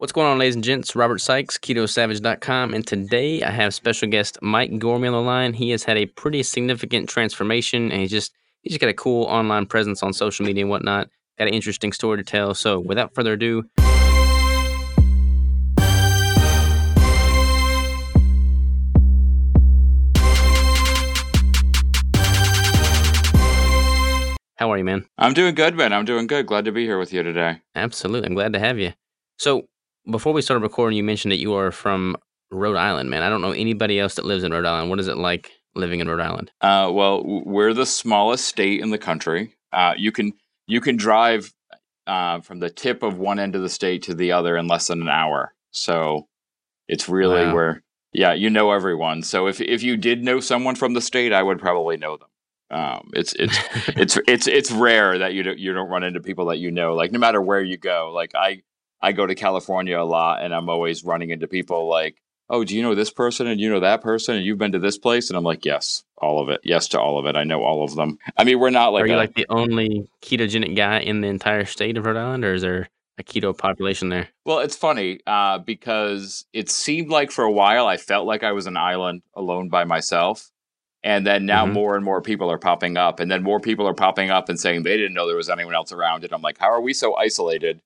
What's going on, ladies and gents? Robert Sykes, KetoSavage.com, and today I have special guest Mike Gorman on the line. He has had a pretty significant transformation, and he's just he's just got a cool online presence on social media and whatnot. Got an interesting story to tell. So, without further ado, how are you, man? I'm doing good, man. I'm doing good. Glad to be here with you today. Absolutely, I'm glad to have you. So, before we started recording, you mentioned that you are from Rhode Island, man. I don't know anybody else that lives in Rhode Island. What is it like living in Rhode Island? Uh, well, we're the smallest state in the country. Uh, you can you can drive uh, from the tip of one end of the state to the other in less than an hour. So it's really Wow. where yeah, you know everyone. So if if you did know someone from the state, I would probably know them. Um, it's it's it's it's it's rare that you don't you don't run into people that you know. Like no matter where you go, like I I go to California a lot, and I'm always running into people like, oh, do you know this person and you know that person and you've been to this place? And I'm like, yes, all of it, yes to all of it. I know all of them. I mean, we're not like are you a- like the only ketogenic guy in the entire state of Rhode Island, or is there a keto population there? Well, it's funny uh, because it seemed like for a while I felt like I was an island alone by myself. And then now Mhm. more and more people are popping up. And then more people are popping up and saying they didn't know there was anyone else around. And I'm like, how are we so isolated?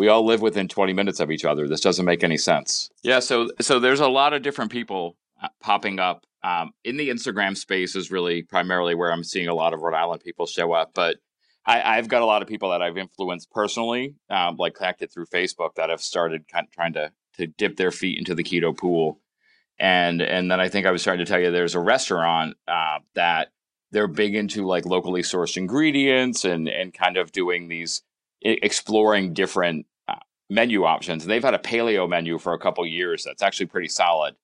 We all live within 20 minutes of each other. This doesn't make any sense. Yeah, so so there's a lot of different people uh, popping up. Um, in the Instagram space is really primarily where I'm seeing a lot of Rhode Island people show up. But I, I've got a lot of people that I've influenced personally, um, like connected through Facebook, that have started kind of trying to to dip their feet into the keto pool. And and then I think I was starting to tell you there's a restaurant uh, that they're big into like locally sourced ingredients and and kind of doing these exploring different menu options. They've had a paleo menu for a couple years that's actually pretty solid.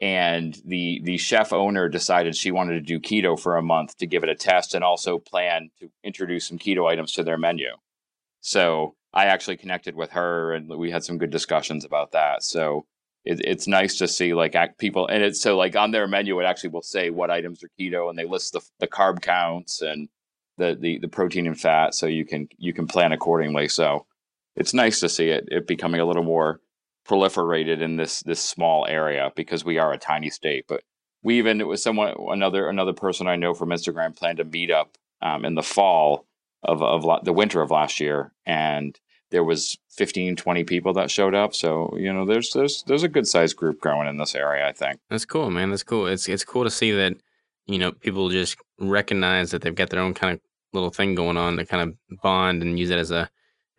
And the the chef owner decided she wanted to do keto for a month to give it a test and also plan to introduce some keto items to their menu. So I actually connected with her and we had some good discussions about that. So it, it's nice to see like people and it's so like on their menu it actually will say what items are keto and they list the, the carb counts and the, the the protein and fat so you can you can plan accordingly. So it's nice to see it it becoming a little more proliferated in this this small area because we are a tiny state. But we even it was someone another another person I know from Instagram planned a meetup um, in the fall of of la- the winter of last year, and there was 15, 20 people that showed up. So you know, there's there's there's a good sized group growing in this area. I think. That's cool, man. That's cool. It's it's cool to see that you know people just recognize that they've got their own kind of little thing going on to kind of bond and use it as a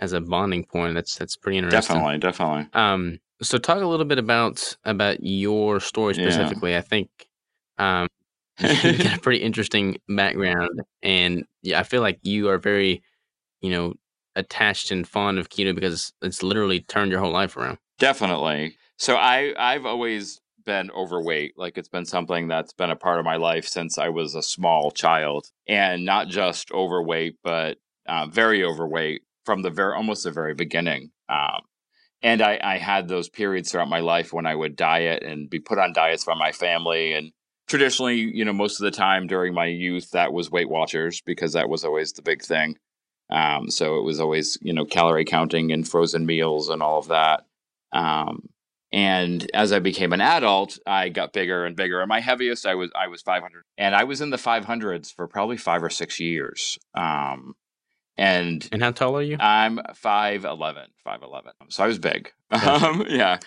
as a bonding point. That's that's pretty interesting. Definitely, definitely. Um, so talk a little bit about about your story Yeah. specifically. I think um, you got a pretty interesting background, and yeah, I feel like you are very, you know, attached and fond of keto because it's literally turned your whole life around. Definitely. So I I've always been overweight. Like it's been something that's been a part of my life since I was a small child, and not just overweight, but uh, very overweight from the very almost the very beginning. Um, and I, I had those periods throughout my life when I would diet and be put on diets by my family. And traditionally, you know, most of the time during my youth, that was Weight Watchers because that was always the big thing. Um, so it was always, you know, calorie counting and frozen meals and all of that. Um, and as I became an adult, I got bigger and bigger. And my heaviest, I was I was 500, and I was in the 500s for probably five or six years. Um, and And how tall are you? I'm 5'11, 5'11. So I was big. Gotcha. Um, yeah.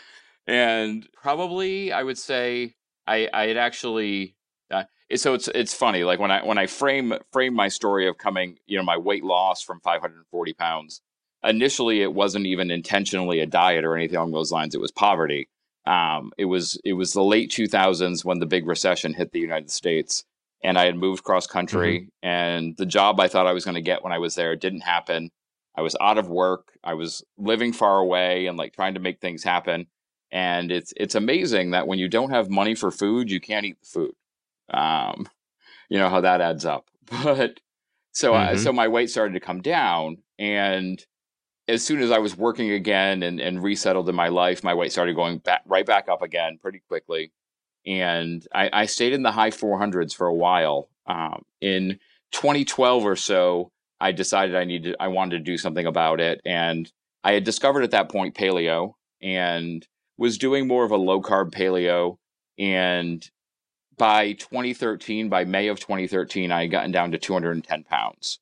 And probably I would say I I had actually uh, so it's it's funny like when I when I frame frame my story of coming you know my weight loss from 540 pounds initially it wasn't even intentionally a diet or anything along those lines it was poverty um, it was it was the late 2000s when the big recession hit the United States and I had moved cross country and the job I thought I was going to get when I was there didn't happen. I was out of work I was living far away and like trying to make things happen and it's it's amazing that when you don't have money for food you can't eat the food. Um you know how that adds up. But so I, Mhm. so my weight started to come down and as soon as i was working again and, and resettled in my life my weight started going back right back up again pretty quickly and i, I stayed in the high 400s for a while um, in 2012 or so i decided i needed i wanted to do something about it and i had discovered at that point paleo and was doing more of a low carb paleo. And by 2013, by May of 2013, I had gotten down to 210 pounds.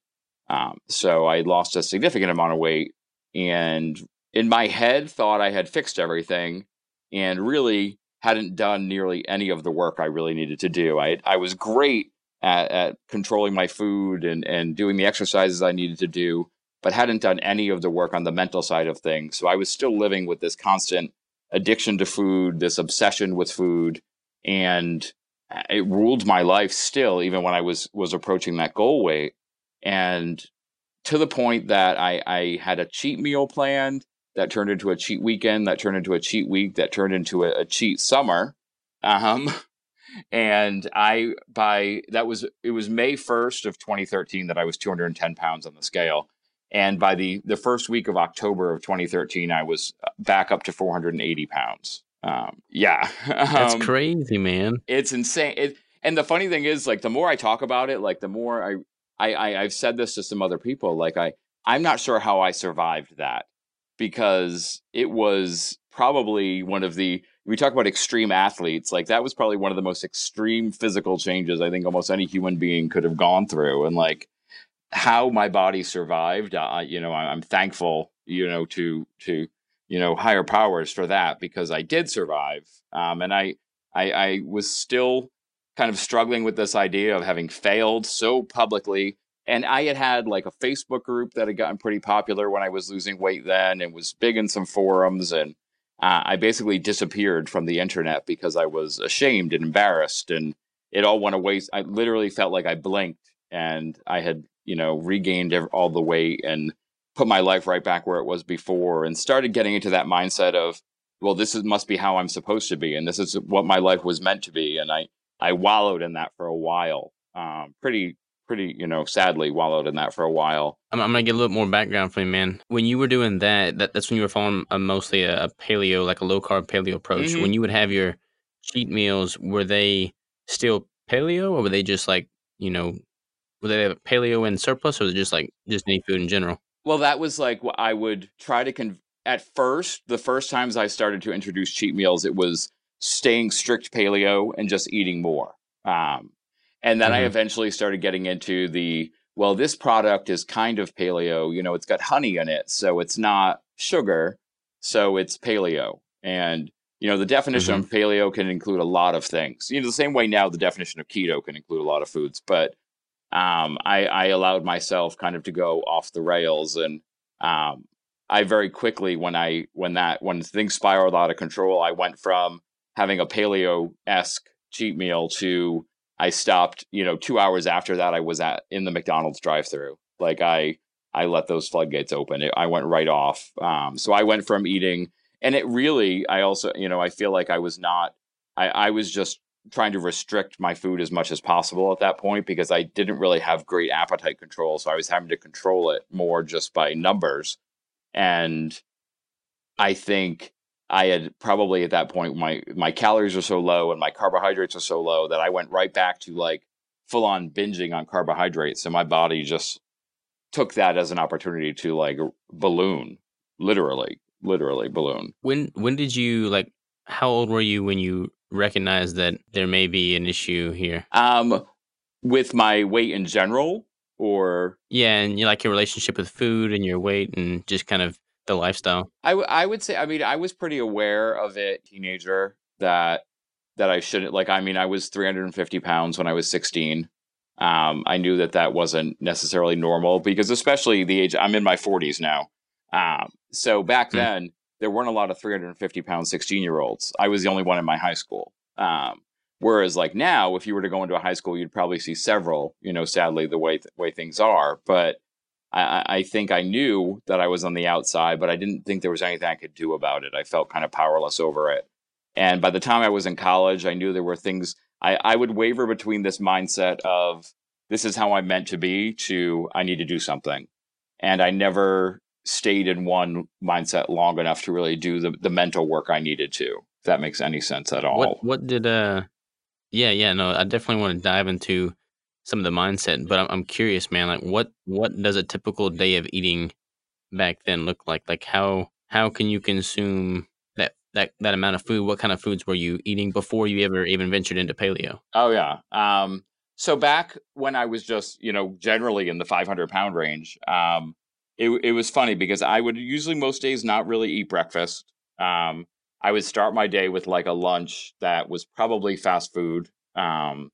Um, so I lost a significant amount of weight and in my head thought I had fixed everything and really hadn't done nearly any of the work I really needed to do. I, I was great at, at controlling my food and, and doing the exercises I needed to do, but hadn't done any of the work on the mental side of things. So I was still living with this constant addiction to food, this obsession with food, and uh, it ruled my life still, even when I was was approaching that goal weight. And to the point that I, I had a cheat meal planned that turned into a cheat weekend, that turned into a cheat week, that turned into a, a cheat summer. Um, and I by that was it was May first of 2013 that I was 210 pounds on the scale, and by the the first week of October of 2013, I was uh, back up to 480 pounds. Um, yeah, That's um, crazy, man. it's insane. It, and the funny thing is, like, the more I talk about it, like, the more I, I, I, I've said this to some other people. Like, I, I'm not sure how I survived that because it was probably one of the. We talk about extreme athletes, like that was probably one of the most extreme physical changes I think almost any human being could have gone through, and like how my body survived. Uh, you know, I, I'm thankful, you know, to to you know higher powers for that because I did survive, um, and I, I I was still kind of struggling with this idea of having failed so publicly. And I had had like a Facebook group that had gotten pretty popular when I was losing weight then and was big in some forums. And uh, I basically disappeared from the internet because I was ashamed and embarrassed. And it all went away. I literally felt like I blinked and I had, you know, regained all the weight and put my life right back where it was before and started getting into that mindset of, well, this is, must be how I'm supposed to be. And this is what my life was meant to be. And I, I wallowed in that for a while. Um, pretty, pretty, you know, sadly wallowed in that for a while. I'm, I'm gonna get a little more background for you, man. When you were doing that, that that's when you were following a, mostly a, a paleo, like a low carb paleo approach. Mhm. When you would have your cheat meals, were they still paleo, or were they just like you know, were they a paleo in surplus, or was it just like just any food in general? Well, that was like what I would try to con. At first, the first times I started to introduce cheat meals, it was staying strict paleo and just eating more. Um, and then I Mhm. eventually started getting into the well, this product is kind of paleo. You know, it's got honey in it, so it's not sugar, so it's paleo. And you know, the definition of paleo can include a lot of things. You know, the same way now the definition of keto can include a lot of foods, but um, I, I allowed myself kind of to go off the rails, and um, I very quickly when I when that when things spiraled out of control, I went from having a paleo esque cheat meal to I stopped. You know, two hours after that, I was at in the McDonald's drive through. Like I I let those floodgates open. It, I went right off. Um, so I went from eating, and it really I also you know I feel like I was not. I, I was just trying to restrict my food as much as possible at that point because I didn't really have great appetite control. So I was having to control it more just by numbers. And I think I had probably at that point my my calories were so low and my carbohydrates were so low that I went right back to like full on binging on carbohydrates. So my body just took that as an opportunity to like balloon, literally, literally balloon. When when did you like? How old were you when you recognized that there may be an issue here? Um, with my weight in general, or Yeah, and you like your relationship with food and your weight and just kind of the lifestyle. I, w- I would say I mean I was pretty aware of it teenager that that I shouldn't like I mean I was 350 pounds when I was 16 um, I knew that that wasn't necessarily normal because especially the age I'm in my 40s now um, so back Hmm. then there weren't a lot of 350 pound 16 year olds I was the only one in my high school um, whereas like now if you were to go into a high school you'd probably see several you know sadly the way way things are but I, I- think I knew that I was on the outside, but I didn't think there was anything I could do about it. I felt kind of powerless over it. And by the time I was in college, I knew there were things I, I would waver between this mindset of this is how I'm meant to be to I need to do something. And I never stayed in one mindset long enough to really do the, the mental work I needed to, if that makes any sense at all. What what did uh yeah, yeah, no, I definitely want to dive into some of the mindset, but I'm I'm curious, man, like what what does a typical day of eating back then look like? Like how how can you consume that that that amount of food, what kind of foods were you eating before you ever even ventured into paleo? Oh yeah. Um, so back when I was just you know generally in the 500 pound range, um, it it was funny because I would usually most days not really eat breakfast. Um, I would start my day with like a lunch that was probably fast food um,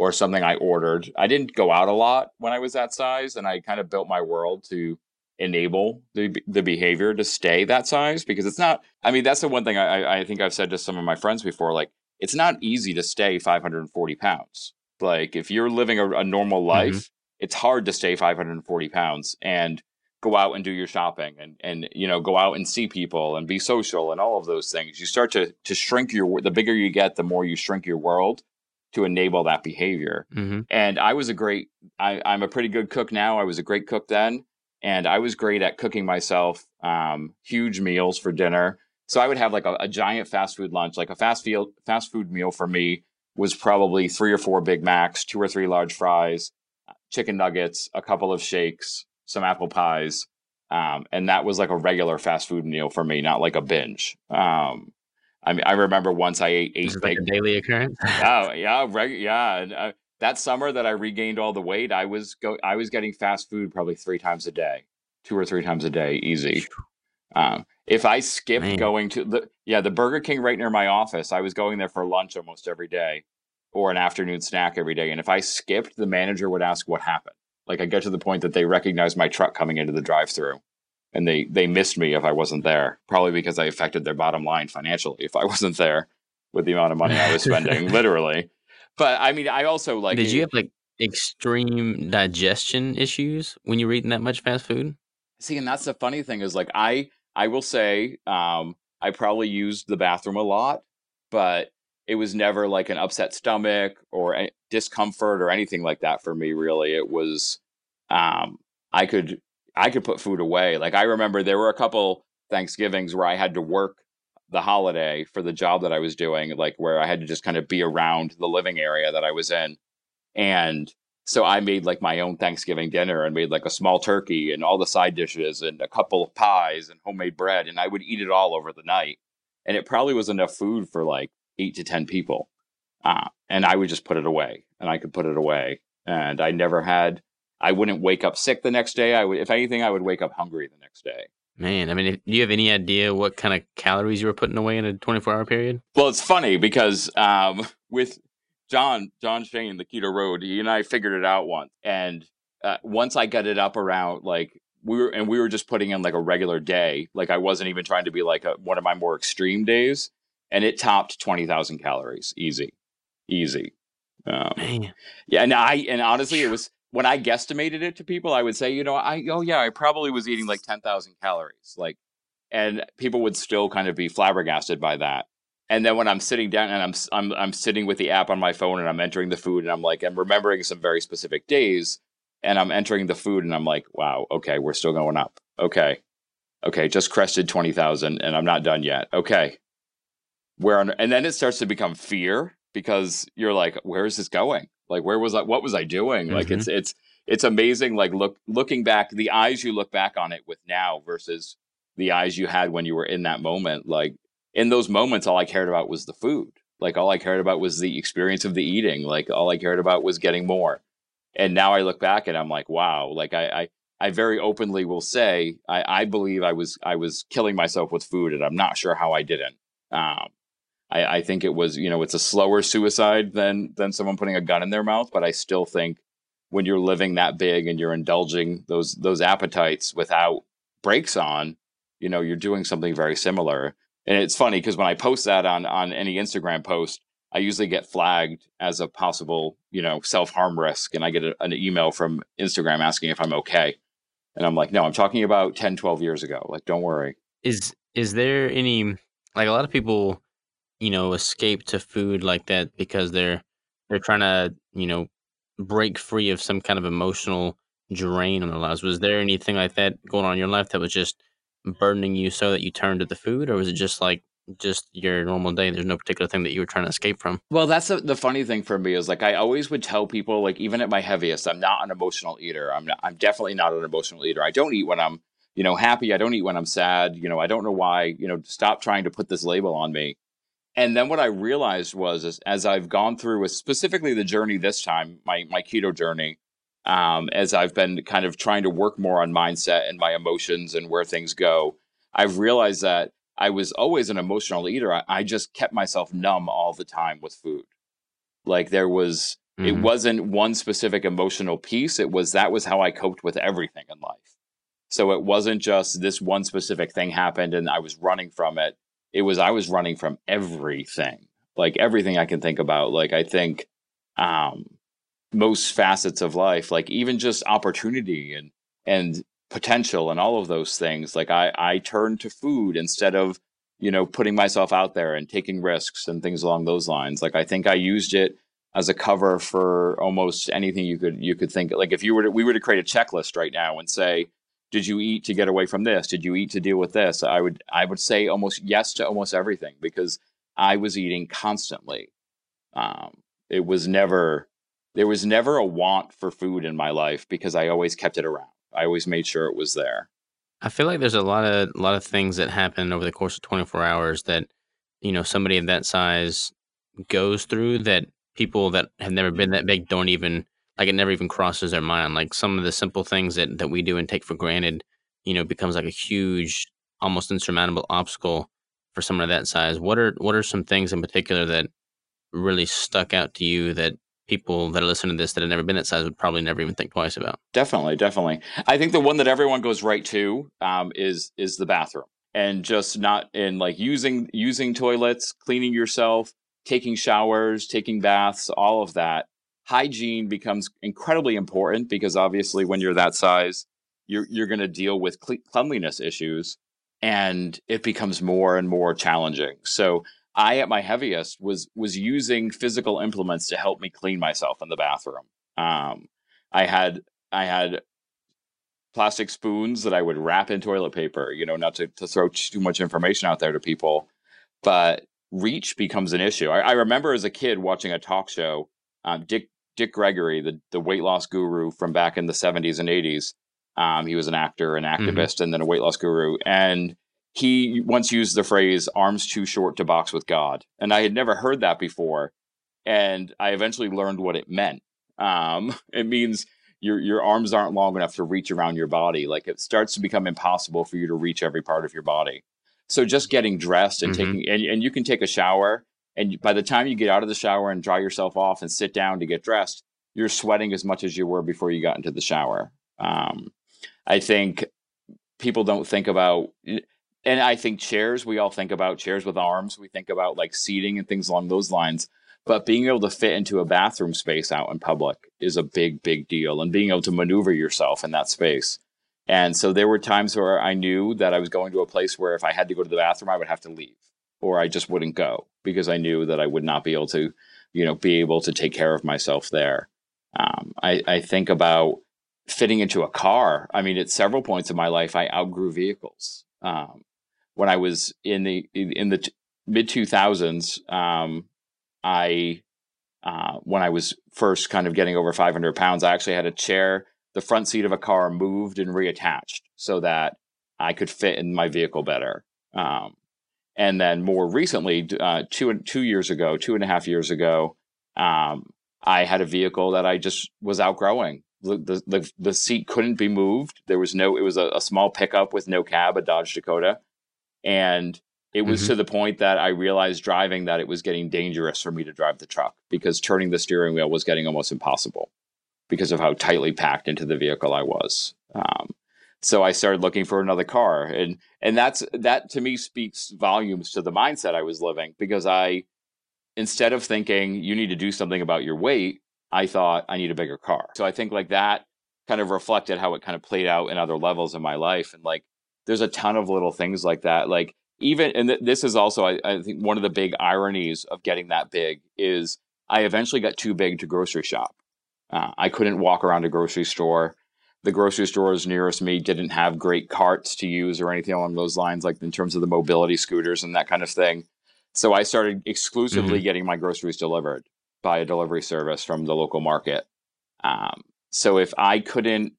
or something I ordered. I didn't go out a lot when I was that size, and I kind of built my world to enable the the behavior to stay that size because it's not. I mean, that's the one thing I, I think I've said to some of my friends before. Like, it's not easy to stay 540 pounds. Like, if you're living a, a normal mm-hmm. life, mm-hmm. it's hard to stay 540 pounds and go out and do your shopping and and you know go out and see people and be social and all of those things you start to to shrink your the bigger you get the more you shrink your world to enable that behavior mm-hmm. and i was a great I, i'm a pretty good cook now i was a great cook then and i was great at cooking myself um, huge meals for dinner so i would have like a, a giant fast food lunch like a fast field fast food meal for me was probably three or four big macs two or three large fries chicken nuggets a couple of shakes some apple pies, um, and that was like a regular fast food meal for me, not like a binge. Um, I mean, I remember once I ate eight. Like a daily occurrence. oh yeah, reg- yeah. And, uh, that summer that I regained all the weight, I was go I was getting fast food probably three times a day, two or three times a day, easy. Um, if I skipped Man. going to the yeah the Burger King right near my office, I was going there for lunch almost every day, or an afternoon snack every day. And if I skipped, the manager would ask what happened. Like I get to the point that they recognize my truck coming into the drive-through, and they they missed me if I wasn't there. Probably because I affected their bottom line financially if I wasn't there with the amount of money I was spending, literally. But I mean, I also like. Did you have like extreme digestion issues when you're eating that much fast food? See, and that's the funny thing is like I I will say um, I probably used the bathroom a lot, but it was never like an upset stomach or discomfort or anything like that for me really it was um i could i could put food away like i remember there were a couple thanksgivings where i had to work the holiday for the job that i was doing like where i had to just kind of be around the living area that i was in and so i made like my own thanksgiving dinner and made like a small turkey and all the side dishes and a couple of pies and homemade bread and i would eat it all over the night and it probably was enough food for like eight to 10 people. Uh, and I would just put it away and I could put it away. And I never had, I wouldn't wake up sick the next day. I would, if anything, I would wake up hungry the next day. Man, I mean, do you have any idea what kind of calories you were putting away in a 24 hour period? Well, it's funny because um, with John, John Shane, the Keto Road, he and I figured it out once. And uh, once I got it up around like we were, and we were just putting in like a regular day. Like I wasn't even trying to be like a, one of my more extreme days and it topped 20,000 calories. Easy, easy. Um, yeah, and I and honestly, it was when I guesstimated it to people, I would say, you know, I oh yeah, I probably was eating like 10,000 calories, like, and people would still kind of be flabbergasted by that. And then when I'm sitting down and I'm I'm I'm sitting with the app on my phone and I'm entering the food and I'm like I'm remembering some very specific days and I'm entering the food and I'm like, wow, okay, we're still going up. Okay. Okay, just crested 20,000 and I'm not done yet. Okay where and then it starts to become fear because you're like where is this going like where was i what was i doing? Mm-hmm. like it's mm-hmm. it's it's amazing like look looking back the eyes you look back on it with now versus the eyes you had when you were in that moment like in those moments all i cared about was the food. Like all i cared about was the experience of the eating. Like all i cared about was getting more. And now i look back and i'm like wow. Like i i, I very openly will say I, I believe i was i was killing myself with food and i'm not sure how i didn't. Um, I, I think it was, you know, it's a slower suicide than than someone putting a gun in their mouth, but I still think when you're living that big and you're indulging those those appetites without brakes on, you know, you're doing something very similar. And it's funny because when I post that on on any Instagram post, I usually get flagged as a possible, you know, self harm risk, and I get a, an email from Instagram asking if I'm okay. And I'm like, no, I'm talking about 10, 12 years ago. Like, don't worry. Is is there any like a lot of people you know, escape to food like that because they're they're trying to, you know, break free of some kind of emotional drain on their lives. Was there anything like that going on in your life that was just burdening you so that you turned to the food, or was it just like just your normal day? There's no particular thing that you were trying to escape from. Well, that's the, the funny thing for me is like I always would tell people like even at my heaviest, I'm not an emotional eater. I'm not, I'm definitely not an emotional eater. I don't eat when I'm you know, happy. I don't eat when I'm sad. You know, I don't know why. You know, stop trying to put this label on me. And then what I realized was, as, as I've gone through, with specifically the journey this time, my my keto journey, um, as I've been kind of trying to work more on mindset and my emotions and where things go, I've realized that I was always an emotional eater. I, I just kept myself numb all the time with food. Like there was, mm-hmm. it wasn't one specific emotional piece. It was that was how I coped with everything in life. So it wasn't just this one specific thing happened and I was running from it. It was I was running from everything, like everything I can think about. Like I think um, most facets of life, like even just opportunity and and potential and all of those things. Like I I turned to food instead of you know putting myself out there and taking risks and things along those lines. Like I think I used it as a cover for almost anything you could you could think. Like if you were to, we were to create a checklist right now and say did you eat to get away from this? Did you eat to deal with this? I would i would say almost yes to almost everything because i was eating constantly. Um, it was never there was never a want for food in my life because i always kept it around. I always made sure it was there. I feel like there's a lot of lot of things that happen over the course of 24 hours that you know somebody of that size goes through that people that have never been that big don't even like it never even crosses their mind. Like some of the simple things that that we do and take for granted, you know, becomes like a huge, almost insurmountable obstacle for someone of that size. What are what are some things in particular that really stuck out to you that people that are listening to this that have never been that size would probably never even think twice about? Definitely, definitely. I think the one that everyone goes right to um, is is the bathroom, and just not in like using using toilets, cleaning yourself, taking showers, taking baths, all of that hygiene becomes incredibly important because obviously when you're that size, you're you're going to deal with cleanliness issues, and it becomes more and more challenging. So I, at my heaviest, was was using physical implements to help me clean myself in the bathroom. Um, I had I had plastic spoons that I would wrap in toilet paper. You know, not to, to throw too much information out there to people, but reach becomes an issue. I, I remember as a kid watching a talk show. Um, Dick Dick Gregory, the, the weight loss guru from back in the 70s and 80s. Um, he was an actor, an mm-hmm. activist, mm-hmm. and then a weight loss guru. And he once used the phrase arms too short to box with God. And I had never heard that before. And I eventually learned what it meant. Um, it means your your arms aren't long enough to reach around your body. Like it starts to become impossible for you to reach every part of your body. So just getting dressed and mm-hmm. taking and, and you can take a shower and by the time you get out of the shower and dry yourself off and sit down to get dressed, you're sweating as much as you were before you got into the shower. Um, I think people don't think about, and I think chairs, we all think about chairs with arms. We think about like seating and things along those lines. But being able to fit into a bathroom space out in public is a big, big deal. And being able to maneuver yourself in that space. And so there were times where I knew that I was going to a place where if I had to go to the bathroom, I would have to leave or I just wouldn't go because I knew that I would not be able to, you know, be able to take care of myself there. Um, I, I think about fitting into a car. I mean, at several points in my life, I outgrew vehicles. Um, when I was in the in the t- mid two thousands, um, I uh, when I was first kind of getting over 500 pounds, I actually had a chair, the front seat of a car moved and reattached so that I could fit in my vehicle better. Um, and then more recently, uh, two two years ago, two and a half years ago, um, I had a vehicle that I just was outgrowing. The, the, the, seat couldn't be moved. There was no, it was a, a, small pickup with no cab, a Dodge Dakota. And it was mm-hmm. to the point that I realized driving that it was getting dangerous for me to drive the truck because turning the steering wheel was getting almost impossible because of how tightly packed into the vehicle I was. Um, so I started looking for another car, and and that's that to me speaks volumes to the mindset I was living because I, instead of thinking you need to do something about your weight, I thought I need a bigger car. So I think like that kind of reflected how it kind of played out in other levels in my life, and like there's a ton of little things like that, like even and th- this is also I, I think one of the big ironies of getting that big is I eventually got too big to grocery shop. Uh, I couldn't walk around a grocery store the grocery stores nearest me didn't have great carts to use or anything along those lines, like in terms of the mobility scooters and that kind of thing. So I started exclusively mm-hmm. getting my groceries delivered by a delivery service from the local market. Um, so if I couldn't,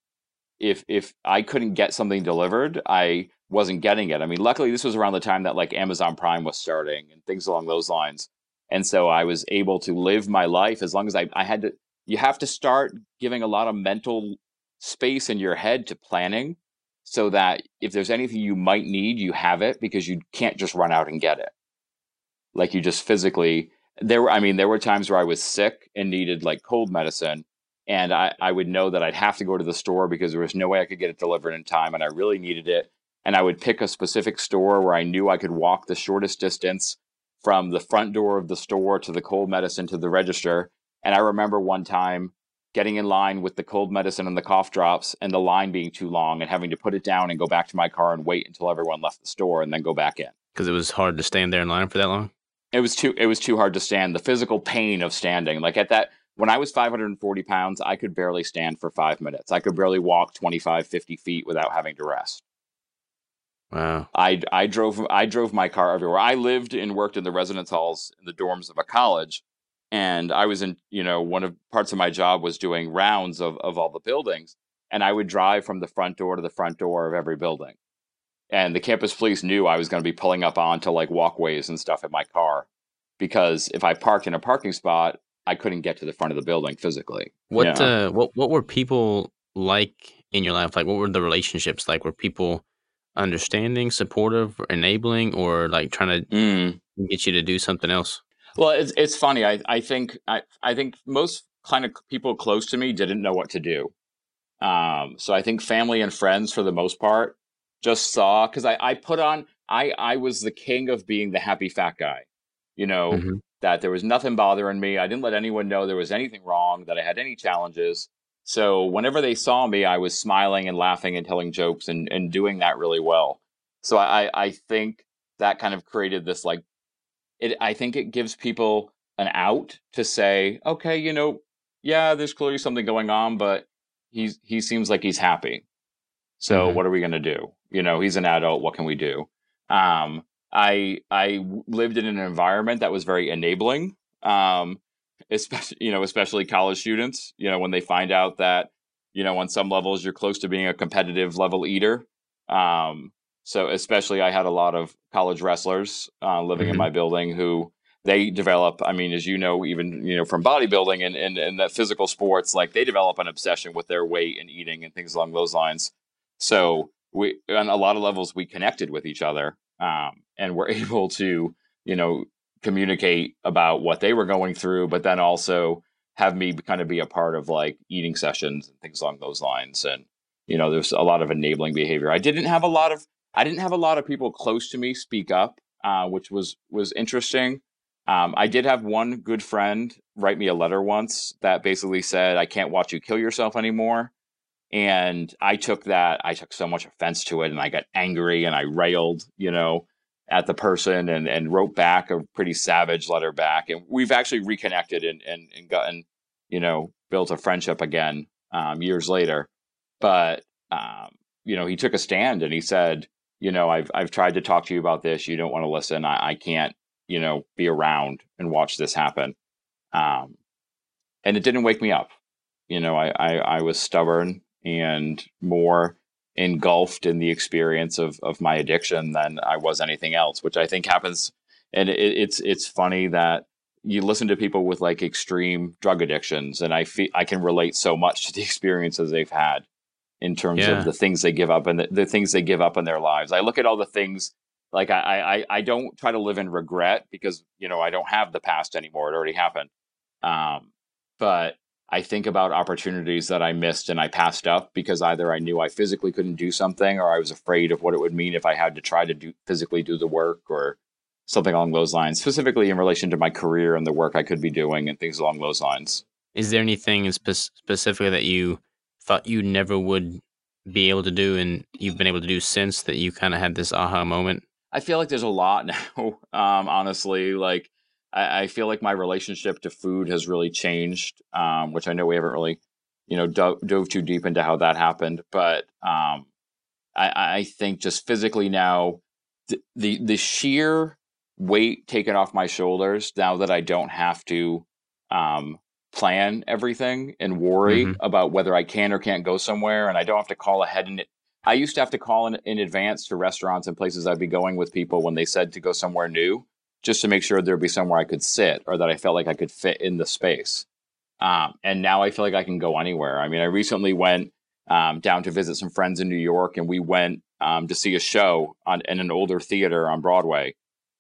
if if I couldn't get something delivered, I wasn't getting it. I mean, luckily this was around the time that like Amazon Prime was starting and things along those lines. And so I was able to live my life as long as I, I had to you have to start giving a lot of mental space in your head to planning so that if there's anything you might need, you have it because you can't just run out and get it. Like you just physically there were I mean, there were times where I was sick and needed like cold medicine and I, I would know that I'd have to go to the store because there was no way I could get it delivered in time and I really needed it. And I would pick a specific store where I knew I could walk the shortest distance from the front door of the store to the cold medicine to the register. And I remember one time getting in line with the cold medicine and the cough drops and the line being too long and having to put it down and go back to my car and wait until everyone left the store and then go back in. Because it was hard to stand there in line for that long? It was too it was too hard to stand. The physical pain of standing. Like at that when I was 540 pounds, I could barely stand for five minutes. I could barely walk 25, 50 feet without having to rest. Wow. I, I drove I drove my car everywhere. I lived and worked in the residence halls in the dorms of a college, and I was in you know one of parts of my job was doing rounds of of all the buildings, and I would drive from the front door to the front door of every building, and the campus police knew I was going to be pulling up onto like walkways and stuff in my car, because if I parked in a parking spot, I couldn't get to the front of the building physically. What yeah. uh, what what were people like in your life? Like, what were the relationships like? Were people understanding, supportive, enabling, or like trying to mm. get you to do something else? Well, it's it's funny. I I think I I think most kind of people close to me didn't know what to do. Um, so I think family and friends, for the most part, just saw because I I put on I I was the king of being the happy fat guy. You know mm-hmm. that there was nothing bothering me. I didn't let anyone know there was anything wrong. That I had any challenges. So whenever they saw me, I was smiling and laughing and telling jokes and, and doing that really well. So I, I think that kind of created this like it I think it gives people an out to say, okay, you know, yeah, there's clearly something going on, but he's he seems like he's happy. So mm-hmm. what are we gonna do? You know, he's an adult. What can we do? Um, I I lived in an environment that was very enabling. Um, especially you know especially college students you know when they find out that you know on some levels you're close to being a competitive level eater um, so especially i had a lot of college wrestlers uh, living mm-hmm. in my building who they develop i mean as you know even you know from bodybuilding and, and and that physical sports like they develop an obsession with their weight and eating and things along those lines so we on a lot of levels we connected with each other um, and we're able to you know communicate about what they were going through, but then also have me kind of be a part of like eating sessions and things along those lines. And you know, there's a lot of enabling behavior. I didn't have a lot of I didn't have a lot of people close to me speak up, uh, which was was interesting. Um, I did have one good friend write me a letter once that basically said, "I can't watch you kill yourself anymore." And I took that. I took so much offense to it, and I got angry and I railed. You know, at the person and, and wrote back a pretty savage letter back. And we've actually reconnected and, and, and gotten, you know, built a friendship again um, years later. But, um, you know, he took a stand and he said, you know, I've, I've tried to talk to you about this. You don't want to listen. I, I can't, you know, be around and watch this happen. Um, and it didn't wake me up. You know, I, I, I was stubborn and more engulfed in the experience of of my addiction than I was anything else, which I think happens. And it, it's it's funny that you listen to people with like extreme drug addictions, and I feel I can relate so much to the experiences they've had in terms yeah. of the things they give up and the, the, things they give up in their lives. I look at all the things like I, I I don't try to live in regret because you know I don't have the past anymore. It already happened. Um, but I think about opportunities that I missed and I passed up because either I knew I physically couldn't do something or I was afraid of what it would mean if I had to try to do physically do the work or something along those lines, specifically in relation to my career and the work I could be doing and things along those lines. Is there anything spe- specifically that you thought you never would be able to do and you've been able to do since that you kind of had this aha moment? I feel like there's a lot now, um, honestly. Like, I, I, feel like my relationship to food has really changed, um, which I know we haven't really, you know, dove, dove too deep into how that happened. But um, I, I, think just physically now, the, the, the sheer weight taken off my shoulders now that I don't have to um, plan everything and worry hmm about whether I can or can't go somewhere, and I don't have to call ahead. And I used to have to call in, in advance to restaurants and places I'd be going with people when they said to go somewhere new, just to make sure there'd be somewhere I could sit or that I felt like I could fit in the space. Um, and now I feel like I can go anywhere. I mean, I recently went um, down to visit some friends in New York, and we went um, to see a show on in an older theater on Broadway,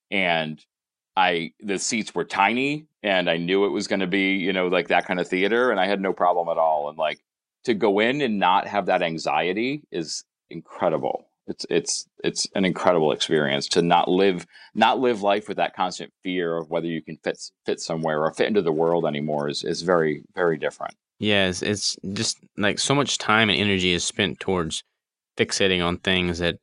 and I the seats were tiny, and I knew it was going to be you know like that kind of theater, and I had no problem at all. And like to go in and not have that anxiety is incredible. It's it's it's an incredible experience to not live not live life with that constant fear of whether you can fit fit somewhere or fit into the world anymore is is very very different. Yeah, it's, it's just like so much time and energy is spent towards fixating on things that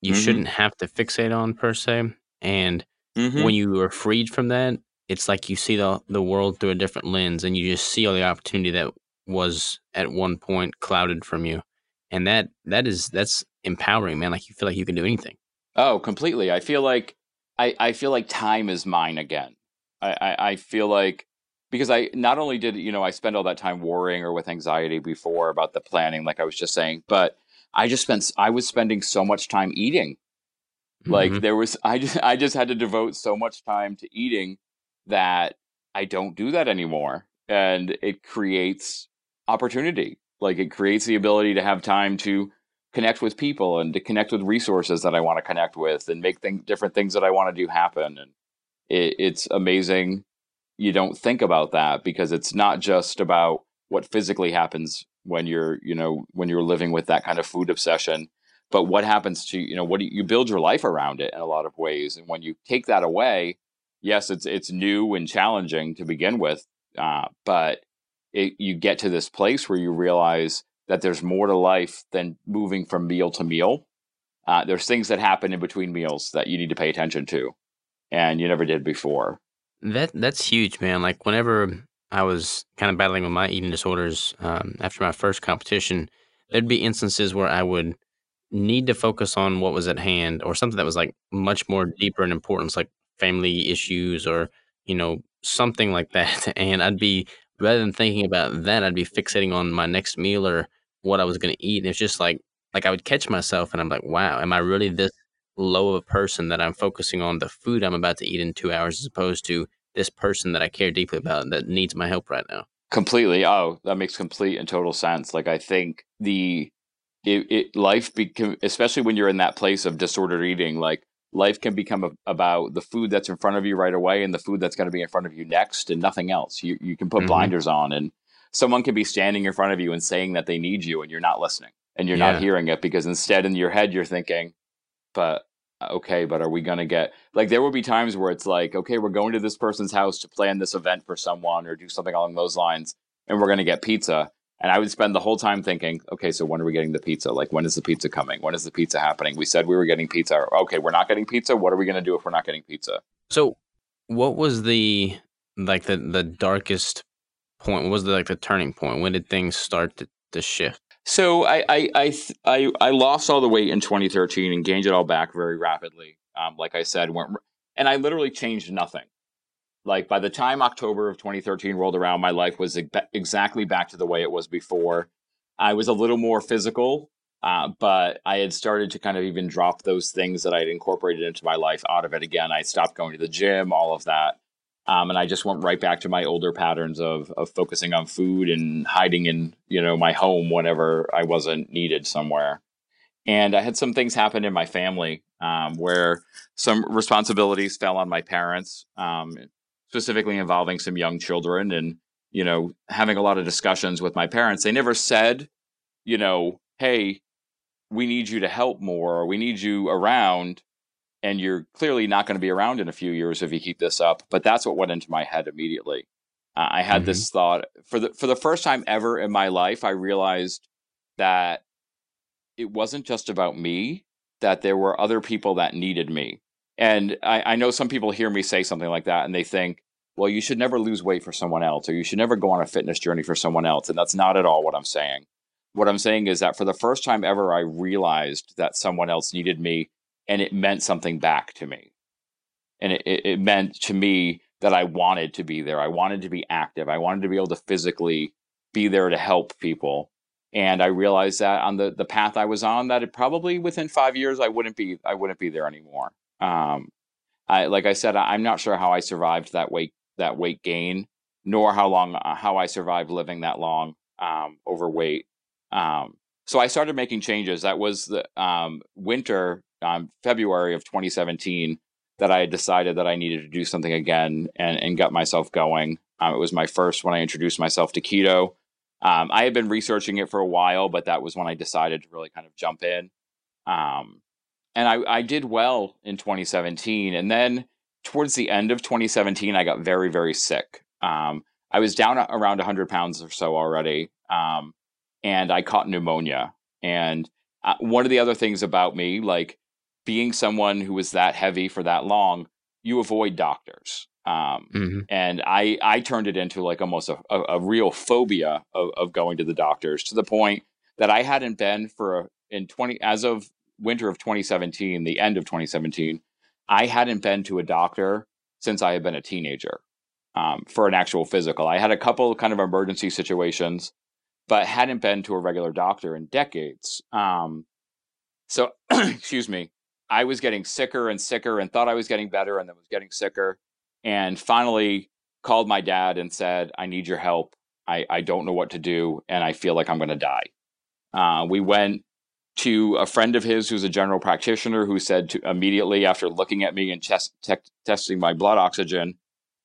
you hmm shouldn't have to fixate on per se. And hmm when you are freed from that, it's like you see the the world through a different lens, and you just see all the opportunity that was at one point clouded from you, and that that is that's empowering, man. Like you feel like you can do anything. Oh, completely. I feel like I, I feel like time is mine again. I, I, I feel like because I not only did you know I spend all that time worrying or with anxiety before about the planning, like I was just saying, but I just spent I was spending so much time eating. Like hmm there was I just I just had to devote so much time to eating that I don't do that anymore. And it creates opportunity. Like it creates the ability to have time to connect with people and to connect with resources that I want to connect with and make thing, different things that I want to do happen. And it, it's amazing. You don't think about that because it's not just about what physically happens when you're, you know, when you're living with that kind of food obsession, but what happens to, you know, what do you, you build your life around it in a lot of ways. And when you take that away, yes, it's, it's new and challenging to begin with. Uh, but it, you get to this place where you realize that there's more to life than moving from meal to meal. Uh, there's things that happen in between meals that you need to pay attention to, and you never did before. That that's huge, man. Like whenever I was kind of battling with my eating disorders um, after my first competition, there'd be instances where I would need to focus on what was at hand or something that was like much more deeper in importance, like family issues or you know something like that. And I'd be rather than thinking about that, I'd be fixating on my next meal or what I was going to eat. And it's just like like I would catch myself and I'm like, wow, am I really this low of a person that I'm focusing on the food I'm about to eat in two hours as opposed to this person that I care deeply about that needs my help right now? Completely. Oh, that makes complete and total sense. Like I think the it, it life become especially when you're in that place of disordered eating like life can become a, about the food that's in front of you right away and the food that's going to be in front of you next and nothing else. You you can put hmm blinders on and someone can be standing in front of you and saying that they need you and you're not listening and you're not hearing it because instead in your head you're thinking but okay but are we going to get like there will be times where it's like okay we're going to this person's house to plan this event for someone or do something along those lines and we're going to get pizza and I would spend the whole time thinking, okay, so when are we getting the pizza? Like, when is the pizza coming? When is the pizza happening? We said we were getting pizza. Okay, we're not getting pizza. What are we going to do if we're not getting pizza? So, what was the like the the darkest point? What was the like the turning point? When did things start to, to shift? So I I, I th- I I lost all the weight in 2013 and gained it all back very rapidly. Um, like I said, went, and I literally changed nothing. Like by the time October of 2013 rolled around, my life was ex- exactly back to the way it was before. I was a little more physical, uh, but I had started to kind of even drop those things that I had incorporated into my life out of it again. I stopped going to the gym, all of that. Um, and I just went right back to my older patterns of of focusing on food and hiding in you know my home whenever I wasn't needed somewhere. And I had some things happen in my family um, where some responsibilities fell on my parents, um, specifically involving some young children, and you know having a lot of discussions with my parents. They never said, you know, hey, we need you to help more, or we need you around and you're clearly not going to be around in a few years if you keep this up. But that's what went into my head immediately. Uh, I had hmm this thought for the for the first time ever in my life. I realized that it wasn't just about me; that there were other people that needed me. And I, I know some people hear me say something like that, and they think, "Well, you should never lose weight for someone else, or you should never go on a fitness journey for someone else." And that's not at all what I'm saying. What I'm saying is that for the first time ever, I realized that someone else needed me and it meant something back to me. And it, it, meant to me that I wanted to be there. I wanted to be active. I wanted to be able to physically be there to help people. And I realized that on the the path I was on, that it probably within five years I wouldn't be I wouldn't be there anymore. Um, I like I said, I'm not sure how I survived that weight that weight gain, nor how long uh, how I survived living that long um, overweight. Um, so I started making changes. That was the um, winter, um, February of 2017, that I decided that I needed to do something again and, and got myself going. Um, it was my first when I introduced myself to keto. Um, I had been researching it for a while, but that was when I decided to really kind of jump in. And I, I did well in 2017. And then towards the end of 2017, I got very, very sick. Um, I was down around 100 pounds or so already, um, and I caught pneumonia. And uh, one of the other things about me, like being someone who was that heavy for that long, you avoid doctors. Um, mm-hmm. And I, I turned it into like almost a, a, a real phobia of, of, going to the doctors to the point that I hadn't been for a, in 20 as of winter of 2017, the end of 2017, I hadn't been to a doctor since I had been a teenager um, for an actual physical. I had a couple kind of emergency situations, but hadn't been to a regular doctor in decades. Um, so, excuse me, I was getting sicker and sicker and thought I was getting better and then was getting sicker. And finally called my dad and said, I need your help. I, I don't know what to do and I feel like I'm going to die. Uh, we went to a friend of his who's a general practitioner who said to immediately after looking at me and chest, te- testing my blood oxygen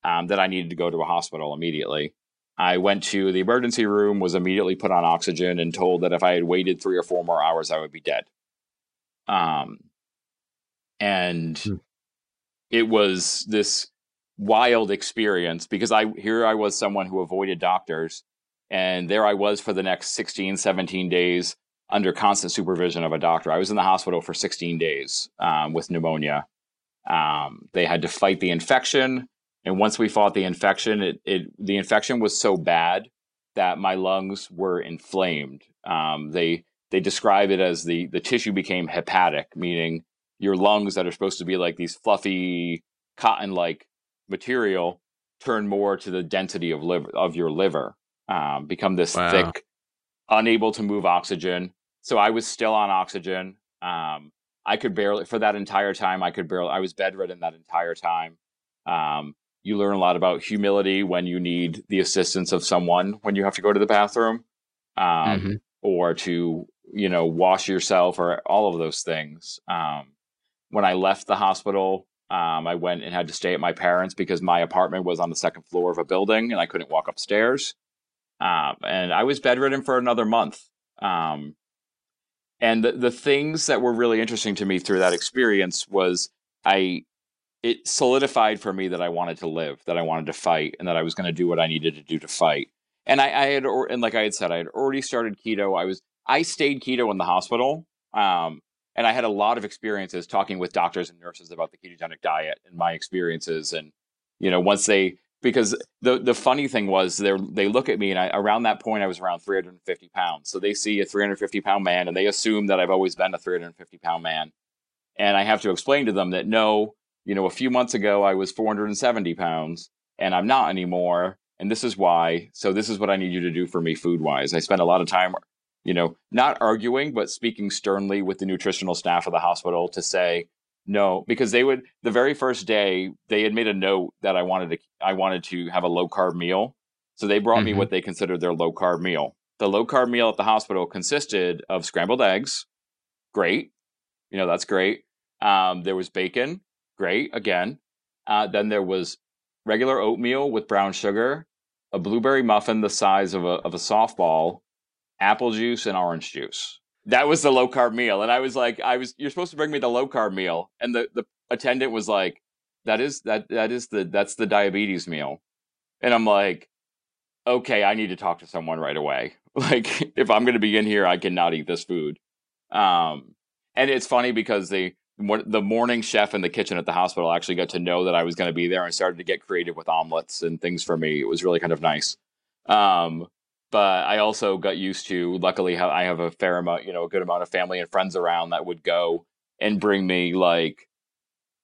um, that I needed to go to a hospital immediately. I went to the emergency room, was immediately put on oxygen, and told that if I had waited three or four more hours, I would be dead. Um, and hmm. it was this wild experience because I here I was someone who avoided doctors, and there I was for the next 16, 17 days under constant supervision of a doctor. I was in the hospital for 16 days um, with pneumonia. Um, they had to fight the infection, and once we fought the infection, it, it the infection was so bad that my lungs were inflamed. Um, they they describe it as the the tissue became hepatic, meaning your lungs that are supposed to be like these fluffy cotton like material turn more to the density of liver of your liver, um, become this wow. thick, unable to move oxygen. So I was still on oxygen. Um, I could barely for that entire time. I could barely. I was bedridden that entire time. Um, you learn a lot about humility when you need the assistance of someone when you have to go to the bathroom, um, mm-hmm. or to you know wash yourself, or all of those things. Um, when I left the hospital, um, I went and had to stay at my parents because my apartment was on the second floor of a building and I couldn't walk upstairs. Um, and I was bedridden for another month. Um, and the, the things that were really interesting to me through that experience was I it solidified for me that I wanted to live, that I wanted to fight, and that I was going to do what I needed to do to fight. And I, I had, or, and like I had said, I had already started keto. I was, I stayed keto in the hospital, um, and I had a lot of experiences talking with doctors and nurses about the ketogenic diet and my experiences. And you know, once they because the the funny thing was they they look at me and I, around that point I was around 350 pounds. So they see a 350 pound man and they assume that I've always been a 350 pound man. And I have to explain to them that no, you know, a few months ago I was 470 pounds and I'm not anymore. And this is why. So this is what I need you to do for me food wise. I spend a lot of time, you know, not arguing, but speaking sternly with the nutritional staff of the hospital to say, no, because they would the very first day they had made a note that I wanted to I wanted to have a low carb meal. So they brought mm-hmm. me what they considered their low carb meal. The low carb meal at the hospital consisted of scrambled eggs, great, you know that's great. Um, there was bacon, great again. Uh, then there was regular oatmeal with brown sugar, a blueberry muffin the size of a of a softball, apple juice, and orange juice that was the low carb meal and i was like i was you're supposed to bring me the low carb meal and the the attendant was like that is that that is the that's the diabetes meal and i'm like okay i need to talk to someone right away. Like if i'm going to be in here i cannot eat this food. Um and it's funny because the the morning chef in the kitchen at the hospital actually got to know that i was going to be there and started to get creative with omelets and things for me. It was really kind of nice. Um but I also got used to. Luckily, I have a fair amount, you know, a good amount of family and friends around that would go and bring me like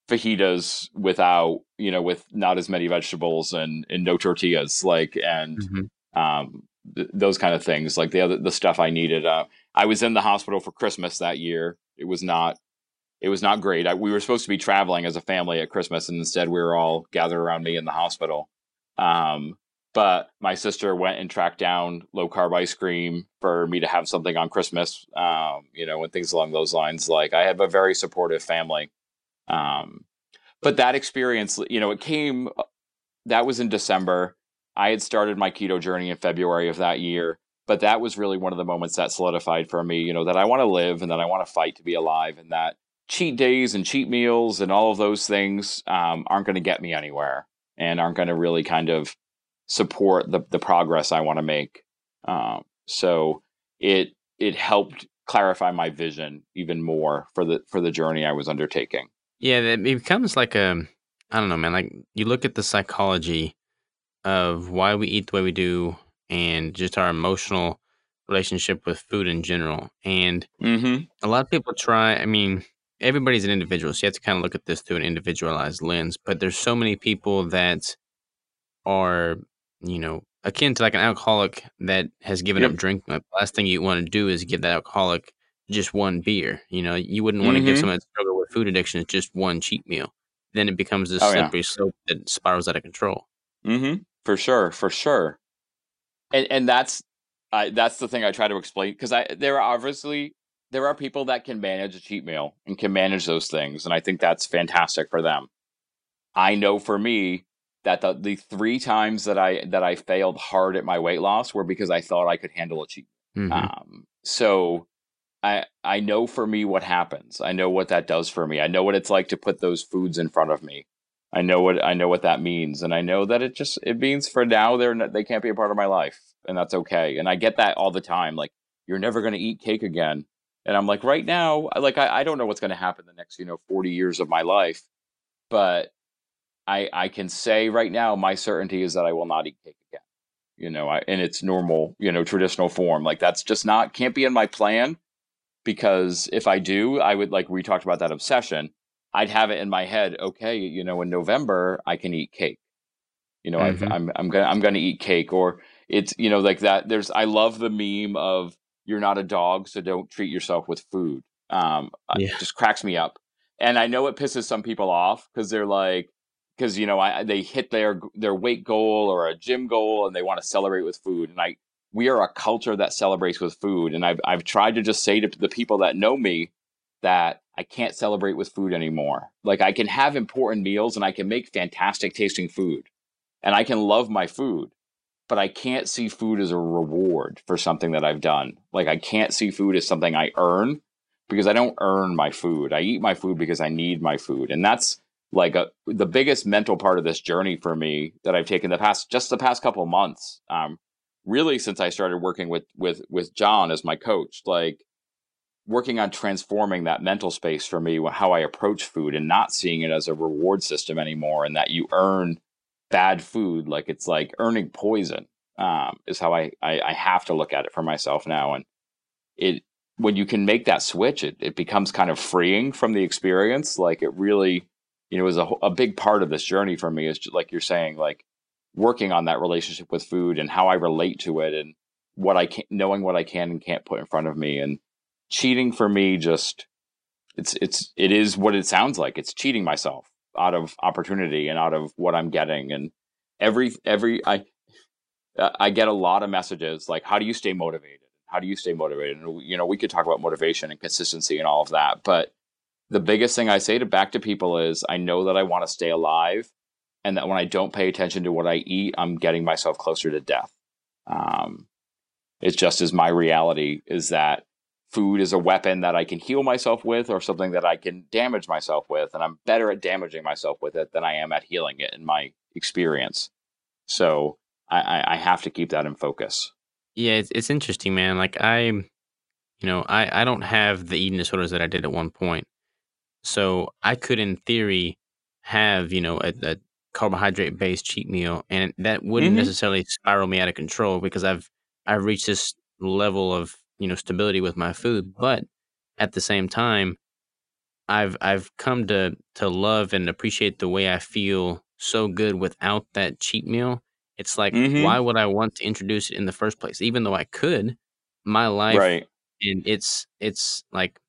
fajitas without you know with not as many vegetables and and no tortillas like and Mhm. um th- those kind of things like the other the stuff I needed. Uh, I was in the hospital for Christmas that year. It was not it was not great. I, we were supposed to be traveling as a family at Christmas, and instead we were all gathered around me in the hospital. Um, but my sister went and tracked down low carb ice cream for me to have something on Christmas, um, you know, and things along those lines. Like I have a very supportive family. Um, but that experience, you know, it came, that was in December. I had started my keto journey in February of that year, but that was really one of the moments that solidified for me, you know, that I want to live and that I want to fight to be alive and that cheat days and cheat meals and all of those things um, aren't going to get me anywhere and aren't going to really kind of support the, the progress I want to make. Um, so it it helped clarify my vision even more for the for the journey I was undertaking. Yeah, it becomes like a I don't know, man. Like you look at the psychology of why we eat the way we do, and just our emotional relationship with food in general. And Mm-hmm. a lot of people try. I mean, everybody's an individual, so you have to kind of look at this through an individualized lens. But there's so many people that are, you know, akin to like an alcoholic that has given Yep. up drinking. Like, the last thing you want to do is give that alcoholic just one beer. You know, you wouldn't want to give Mhm. someone that struggle with food addiction just one cheat meal. Then it becomes this Oh, yeah. slippery slope that spirals out of control. Mm-hmm. For sure, for sure. And and that's I that's the thing I try to explain because I there are obviously there are people that can manage a cheat meal and can manage those things, and I think that's fantastic for them. I know for me that the, the three times that I that I failed hard at my weight loss were because I thought I could handle a cheat. Mhm. Um, so I I know for me what happens. I know what that does for me. I know what it's like to put those foods in front of me. I know what I know what that means, and I know that it just it means for now they're not, they can't be a part of my life, and that's okay. And I get that all the time. Like you're never going to eat cake again, and I'm like right now, I- like I, I don't know what's going to happen the next you know 40 years of my life, but I I can say right now my certainty is that I will not eat cake again. You know, I, in its normal you know traditional form. Like that's just not can't be in my plan because if I do, I would like we talked about that obsession. I'd have it in my head. Okay, you know, in November I can eat cake. You know, I've, Mhm. I'm I'm gonna I'm gonna eat cake, or it's you know like that. There's I love the meme of you're not a dog, so don't treat yourself with food. Um, Yeah. it just cracks me up, and I know it pisses some people off because they're like, because you know I they hit their their weight goal or a gym goal and they want to celebrate with food, and I we are a culture that celebrates with food, and I've I've tried to just say to the people that know me that I can't celebrate with food anymore. Like I can have important meals and I can make fantastic tasting food, and I can love my food, but I can't see food as a reward for something that I've done. Like I can't see food as something I earn because I don't earn my food. I eat my food because I need my food, and that's like a, the biggest mental part of this journey for me that I've taken the past just the past couple months. Um, really, since I started working with with with John as my coach, like working on transforming that mental space for me, how I approach food, and not seeing it as a reward system anymore, and that you earn bad food like it's like earning poison um, is how I, I I have to look at it for myself now, and it when you can make that switch, it it becomes kind of freeing from the experience. Like it really, you know, is a a big part of this journey for me is just, like you're saying, like working on that relationship with food and how I relate to it and what I can knowing what I can and can't put in front of me and cheating for me just it's it's it is what it sounds like. It's cheating myself out of opportunity and out of what I'm getting and every every I I get a lot of messages like how do you stay motivated? How do you stay motivated? And you know we could talk about motivation and consistency and all of that but the biggest thing I say to back to people is I know that I want to stay alive and that when I don't pay attention to what I eat I'm getting myself closer to death um it's just as my reality is that food is a weapon that I can heal myself with or something that I can damage myself with. And I'm better at damaging myself with it than I am at healing it in my experience. So I, I, have to keep that in focus. Yeah, it's, it's interesting, man. Like I, you know, I I don't have the eating disorders that I did at one point, so I could, in theory, have you know a, a carbohydrate based cheat meal, and that wouldn't Mhm. necessarily spiral me out of control because I've I've reached this level of you know stability with my food, but at the same time, I've I've come to to love and appreciate the way I feel so good without that cheat meal. It's like, Mm-hmm. why would I want to introduce it in the first place? Even though I could, my life Right. and it's it's like,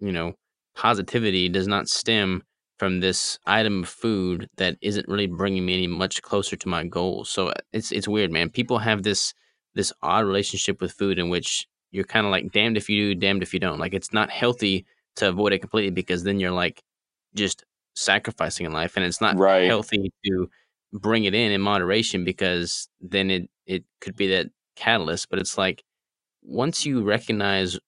you know, positivity does not stem from this item of food that isn't really bringing me any much closer to my goals. So uh, it's it's weird, man. People have this this odd relationship with food in which you're kind of like damned if you do, damned if you don't. Like it's not healthy to avoid it completely because then you're like just sacrificing in life and it's not Right. healthy to bring it in in moderation because then it it could be that catalyst but it's like once you recognize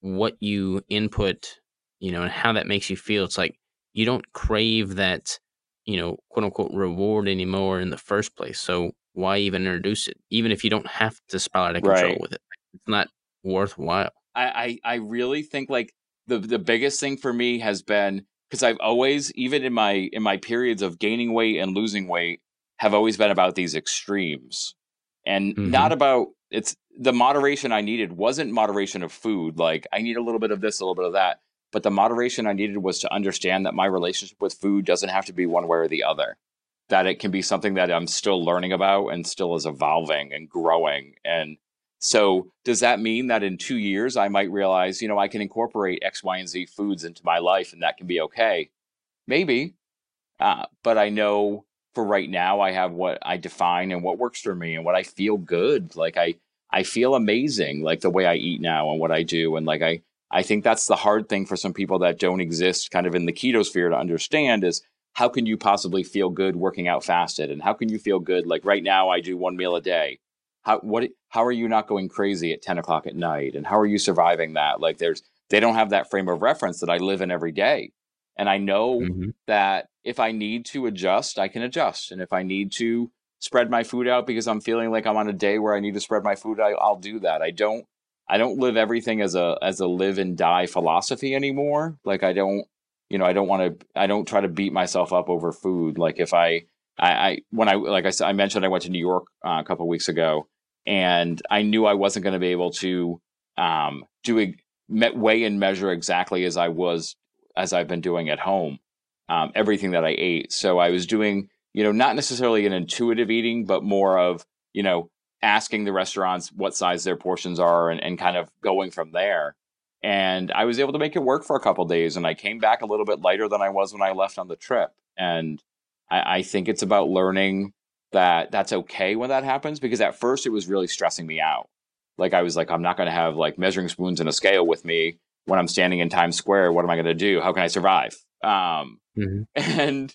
what you input you know and how that makes you feel it's like you don't crave that you know quote unquote reward anymore in the first place so why even introduce it even if you don't have to spiral out of control Right. with it it's not worthwhile. I, I I really think like the the biggest thing for me has been because I've always even in my in my periods of gaining weight and losing weight have always been about these extremes and not hmm about it's the moderation I needed wasn't moderation of food like I need a little bit of this a little bit of that but the moderation I needed was to understand that my relationship with food doesn't have to be one way or the other that it can be something that I'm still learning about and still is evolving and growing and so does that mean that in two years I might realize, you know, I can incorporate X, Y, and Z foods into my life and that can be okay? Maybe. Uh, but I know for right now I have what I define and what works for me and what I feel good. Like I I feel amazing like the way I eat now and what I do. And like I I think that's the hard thing for some people that don't exist kind of in the keto sphere to understand is how can you possibly feel good working out fasted? And how can you feel good? Like right now I do one meal a day. How what how are you not going crazy at 10 o'clock at night? And how are you surviving that? Like there's they don't have that frame of reference that i live in every day. And i know hmm that if i need to adjust i can adjust. And if i need to spread my food out because i'm feeling like i'm on a day where i need to spread my food I, i'll do that. I don't i don't live everything as a as a live and die philosophy anymore like i don't you know i don't want to i don't try to beat myself up over food like if i I, I when I like I said I mentioned I went to New York uh, a couple weeks ago, and I knew I wasn't going to be able to um, do me- weigh and measure exactly as I was as I've been doing at home, um, everything that I ate. So I was doing, you know, not necessarily an intuitive eating, but more of, you know, asking the restaurants what size their portions are and, and kind of going from there. And I was able to make it work for a couple days, and I came back a little bit lighter than I was when I left on the trip. And I, I think it's about learning that that's okay when that happens because at first it was really stressing me out. Like I was like, I'm not going to have like measuring spoons and a scale with me when I'm standing in Times Square. What am I going to do? How can I survive? Um, hmm and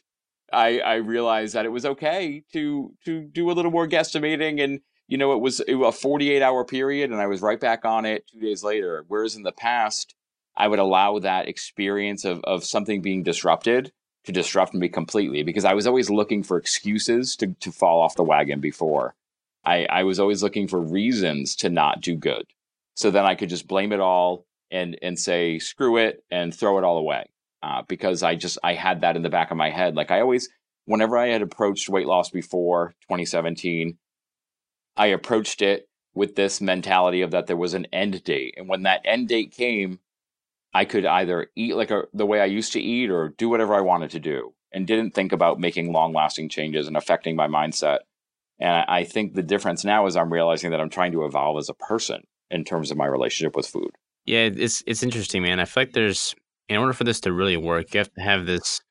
I I realized that it was okay to to do a little more guesstimating and you know it was, a 48 hour period and I was right back on it 2 days later. Whereas in the past I would allow that experience of of something being disrupted to disrupt me completely because I was always looking for excuses to to fall off the wagon before. I I was always looking for reasons to not do good. So then I could just blame it all and and say screw it and throw it all away uh, because I just I had that in the back of my head. Like I always, whenever I had approached weight loss before 2017, I approached it with this mentality of that there was an end date, and when that end date came, I could either eat like a, the way I used to eat or do whatever I wanted to do, and didn't think about making long lasting changes and affecting my mindset. And I, think the difference now is I'm realizing that I'm trying to evolve as a person in terms of my relationship with food. Yeah, it's it's interesting, man. I feel like there's in order for this to really work, you have to have this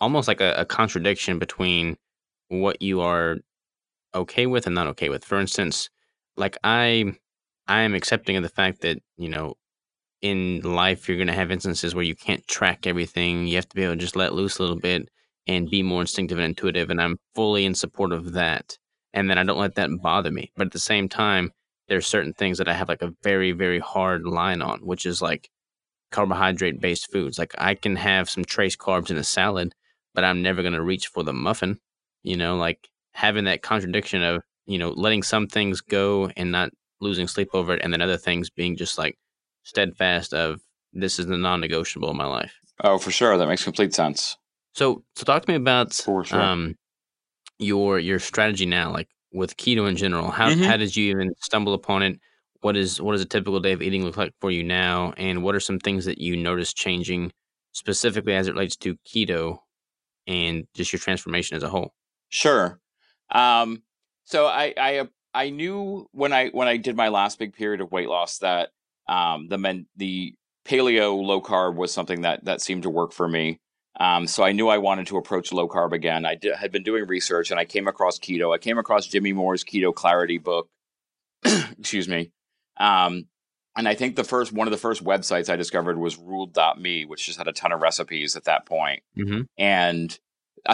almost like a, a contradiction between what you are okay with and not okay with. For instance, like I I am accepting of the fact that, you know, in life you're gonna have instances where you can't track everything. You have to be able to just let loose a little bit and be more instinctive and intuitive. And I'm fully in support of that. And then I don't let that bother me. But at the same time, there's certain things that I have like a very, very hard line on, which is like carbohydrate based foods. Like I can have some trace carbs in a salad, but I'm never going to reach for the muffin. You know, like having that contradiction of, you know, letting some things go and not losing sleep over it, and then other things being just like steadfast of this is the non negotiable in my life. Oh, for sure, that makes complete sense. So, so talk to me about sure. um, your your strategy now, like with keto in general. How Mhm. how did you even stumble upon it? What is what does a typical day of eating look like for you now? And what are some things that you notice changing specifically as it relates to keto and just your transformation as a whole. Sure. Um, so I, I I knew when I when I did my last big period of weight loss that um, the men the paleo low carb was something that that seemed to work for me. Um, so I knew I wanted to approach low carb again. I did, had been doing research and I came across keto. I came across Jimmy Moore's Keto Clarity book. Excuse me. Um, and I think the first one of the first websites I discovered was ruled.me, which just had a ton of recipes at that point. Mm-hmm. And uh,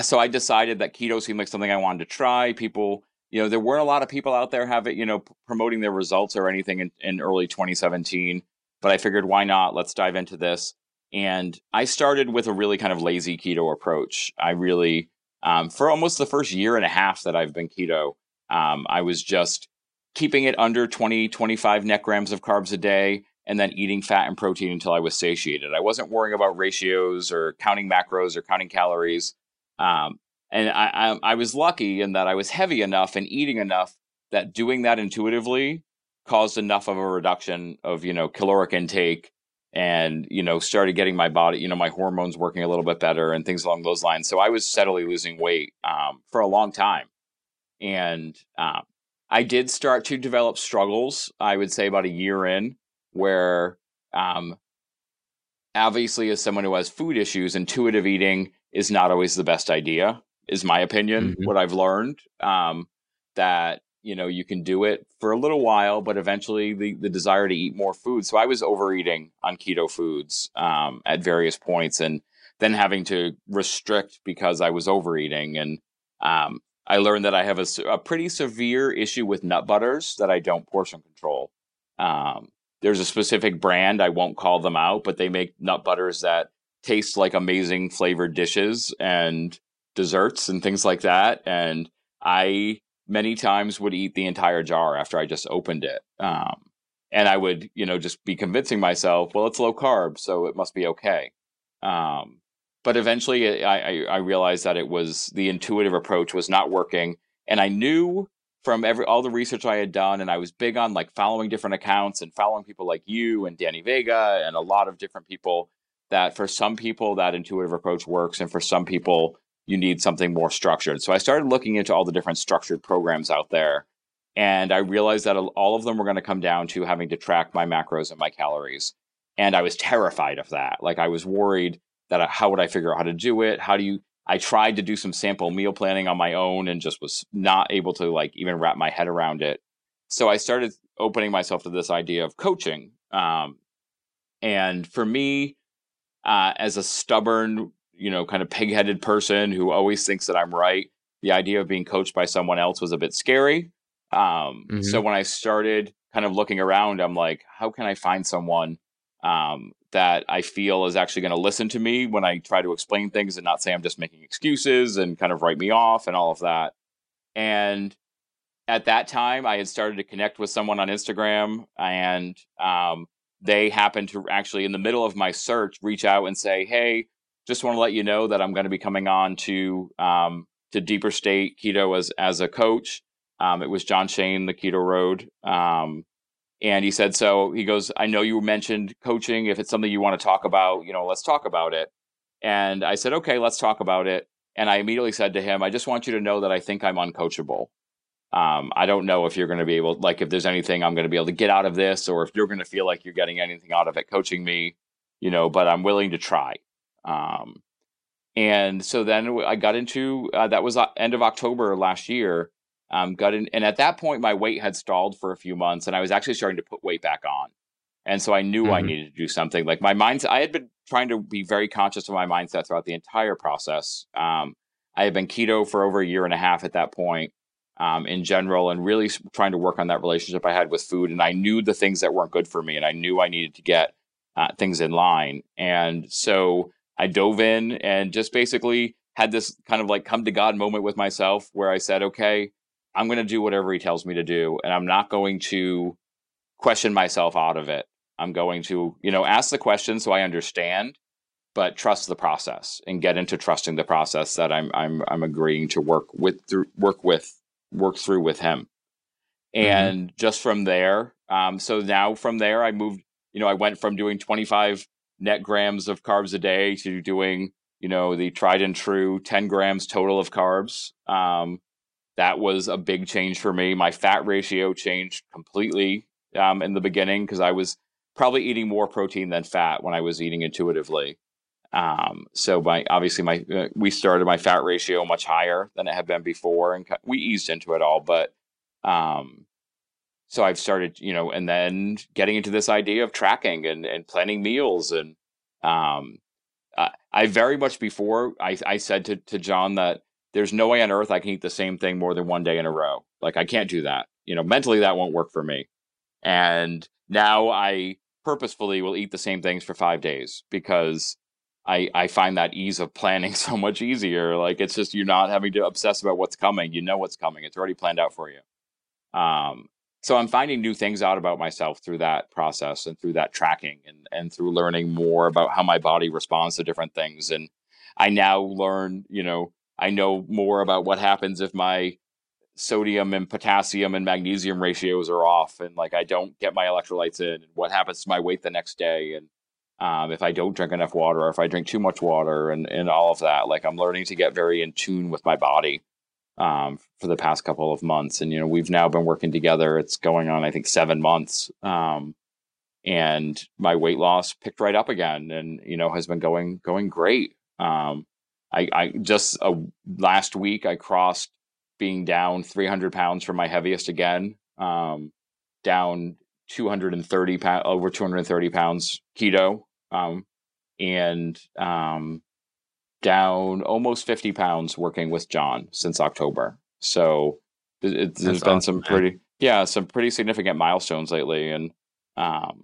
so I decided that keto seemed like something I wanted to try. People, you know, there weren't a lot of people out there having, you know, promoting their results or anything in, in early 2017. But I figured, why not? Let's dive into this. And I started with a really kind of lazy keto approach. I really, um, for almost the first year and a half that I've been keto, um, I was just keeping it under 20, 25 net grams of carbs a day and then eating fat and protein until I was satiated. I wasn't worrying about ratios or counting macros or counting calories. Um, and I, I, I was lucky in that I was heavy enough and eating enough that doing that intuitively caused enough of a reduction of you know caloric intake and you know started getting my body you know my hormones working a little bit better and things along those lines. So i was steadily losing weight um, for a long time. And um, i did start to develop struggles i would say about a year in where um, obviously as someone who has food issues intuitive eating is not always the best idea is my opinion Mhm. what i've learned um, that you know you can do it for a little while but eventually the, the desire to eat more food so i was overeating on keto foods um, at various points and then having to restrict because i was overeating and um, i learned that i have a, a pretty severe issue with nut butters that i don't portion control um, there's a specific brand i won't call them out but they make nut butters that taste like amazing flavored dishes and desserts and things like that and i many times would eat the entire jar after I just opened it. Um, and I would, you know, just be convincing myself, well, it's low carb, so it must be okay. Um, but eventually I, I, I realized that it was the intuitive approach was not working. And I knew from every all the research I had done, and I was big on like following different accounts and following people like you and Danny Vega and a lot of different people that for some people that intuitive approach works and for some people you need something more structured. So I started looking into all the different structured programs out there. And I realized that all of them were going to come down to having to track my macros and my calories. And I was terrified of that. Like I was worried that I, how would I figure out how to do it? How do you? I tried to do some sample meal planning on my own and just was not able to like even wrap my head around it. So I started opening myself to this idea of coaching. Um, and for me, uh, as a stubborn, you know, kind of pig-headed person who always thinks that I'm right, the idea of being coached by someone else was a bit scary. Um, So when I started kind of looking around, I'm like, how can I find someone um, that I feel is actually going to listen to me when I try to explain things and not say I'm just making excuses and kind of write me off and all of that. And at that time, I had started to connect with someone on Instagram, and um, they happened to actually, in the middle of my search, reach out and say, "Hey, just want to let you know that I'm going to be coming on to um, to Deeper State Keto as as a coach." Um, it was John Shane, the Keto Road, um, and he said, "So he goes, I know you mentioned coaching. If it's something you want to talk about, you know, let's talk about it." And I said, "Okay, let's talk about it." And I immediately said to him, "I just want you to know that I think I'm uncoachable." Um, I don't know if you're going to be able, like, if there's anything I'm going to be able to get out of this, or if you're going to feel like you're getting anything out of it coaching me, you know. But I'm willing to try. Um, and so then I got into uh, that was uh, end of October last year. Um, got in, and at that point my weight had stalled for a few months, and I was actually starting to put weight back on. And so I knew I Mhm. needed to do something. Like my mindset, I had been trying to be very conscious of my mindset throughout the entire process. Um, I had been keto for over a year and a half at that point um, in general, and really trying to work on that relationship I had with food. And I knew the things that weren't good for me, and I knew I needed to get uh, things in line. And so I dove in and just basically had this kind of like come to God moment with myself where I said, okay, I'm going to do whatever he tells me to do, and I'm not going to question myself out of it. I'm going to, you know, ask the question so I understand, but trust the process and get into trusting the process that I'm I'm I'm agreeing to work with through work with work through with him. And just from there, um, so now from there I moved, you know, I went from doing 25 net grams of carbs a day to doing, you know, the tried and true 10 grams total of carbs. Um, that was a big change for me. My fat ratio changed completely um, in the beginning because I was probably eating more protein than fat when I was eating intuitively. Um, so my obviously my uh, we started my fat ratio much higher than it had been before, and we eased into it all. But um, so I've started, you know, and then getting into this idea of tracking and and planning meals, and um, I, I very much before I I said to to John that there's no way on earth I can eat the same thing more than one day in a row. Like I can't do that. You know, mentally that won't work for me. And now I purposefully will eat the same things for five days because I I find that ease of planning so much easier. Like it's just you're not having to obsess about what's coming. You know what's coming. It's already planned out for you. Um, so I'm finding new things out about myself through that process and through that tracking and and through learning more about how my body responds to different things. And I now learn, you know, I know more about what happens if my sodium and potassium and magnesium ratios are off and like I don't get my electrolytes in and what happens to my weight the next day and um, if I don't drink enough water or if I drink too much water and, and all of that. Like I'm learning to get very in tune with my body um, for the past couple of months. And, you know, we've now been working together. It's going on, I think, seven months. Um, and my weight loss picked right up again and, you know, has been going, going great. Um, I, I just uh, last week I crossed being down 300 pounds from my heaviest again, um, down 230 pounds, over 230 pounds keto, um, and um, down almost 50 pounds working with John since October. So it, it, there's been some pretty, yeah, some pretty significant milestones lately. And um,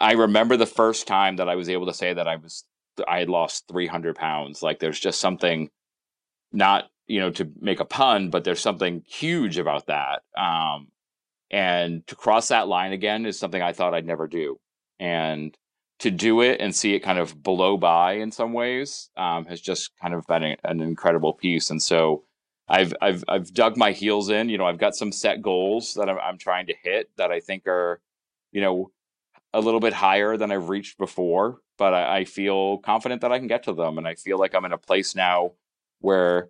I remember the first time that I was able to say that I was, I had lost 300 pounds. Like there's just something not, you know, to make a pun, but there's something huge about that. Um, and to cross that line again is something I thought I'd never do. And to do it and see it kind of blow by in some ways um, has just kind of been an incredible piece. And so I've I've I've dug my heels in. You know, I've got some set goals that I'm, I'm trying to hit that I think are, you know, a little bit higher than I've reached before. But I, I feel confident that I can get to them, and I feel like I'm in a place now where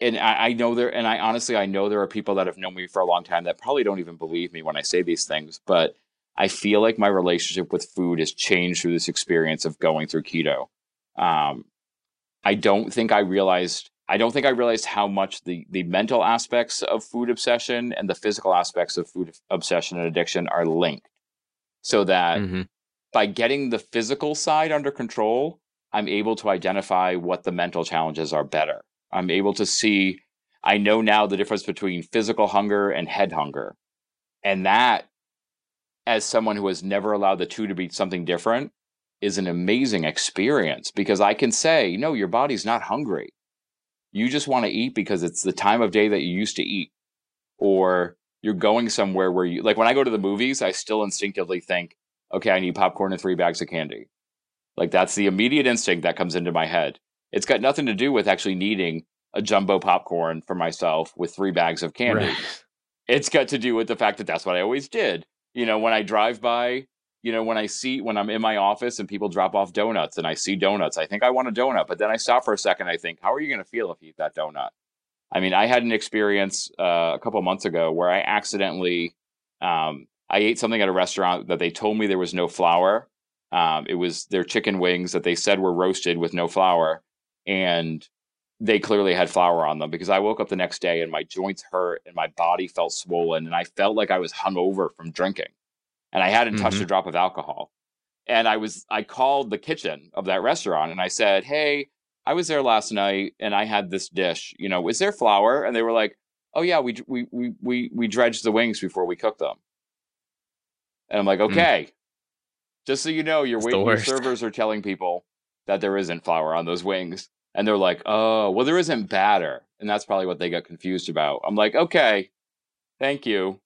and I, I, know there and I honestly I know there are people that have known me for a long time that probably don't even believe me when I say these things, but I feel like my relationship with food has changed through this experience of going through keto. Um, I don't think I realized I don't think I realized how much the the mental aspects of food obsession and the physical aspects of food obsession and addiction are linked. So that mm-hmm. by getting the physical side under control, I'm able to identify what the mental challenges are better. I'm able to see I know now the difference between physical hunger and head hunger. And that as someone who has never allowed the two to be something different is an amazing experience because I can say, no, your body's not hungry. You just want to eat because it's the time of day that you used to eat. Or you're going somewhere where you, like when I go to the movies, I still instinctively think, okay, I need popcorn and three bags of candy. Like that's the immediate instinct that comes into my head. It's got nothing to do with actually needing a jumbo popcorn for myself with three bags of candy. Right. It's got to do with the fact that that's what I always did you know, when I drive by, you know, when I see when I'm in my office and people drop off donuts and I see donuts, I think I want a donut, but then I stop for a second. I think, how are you going to feel if you eat that donut? I mean, I had an experience uh, a couple months ago where I accidentally um, I ate something at a restaurant that they told me there was no flour. Um, it was their chicken wings that they said were roasted with no flour, and they clearly had flour on them because I woke up the next day and my joints hurt and my body felt swollen and I felt like I was hungover from drinking. And I hadn't mm-hmm. touched a mm-hmm. drop of alcohol. And I was I called the kitchen of that restaurant and I said, "Hey, I was there last night and I had this dish. You know, is there flour?" And they were like, "Oh yeah, we we we we we dredged the wings before we cooked them." And I'm like, mm. "Okay." Mm. Just so you know, your, wait, your servers are telling people that there isn't flour on those wings and they're like, "Oh, well, there isn't batter," and that's probably what they got confused about. I'm like, "Okay, thank you."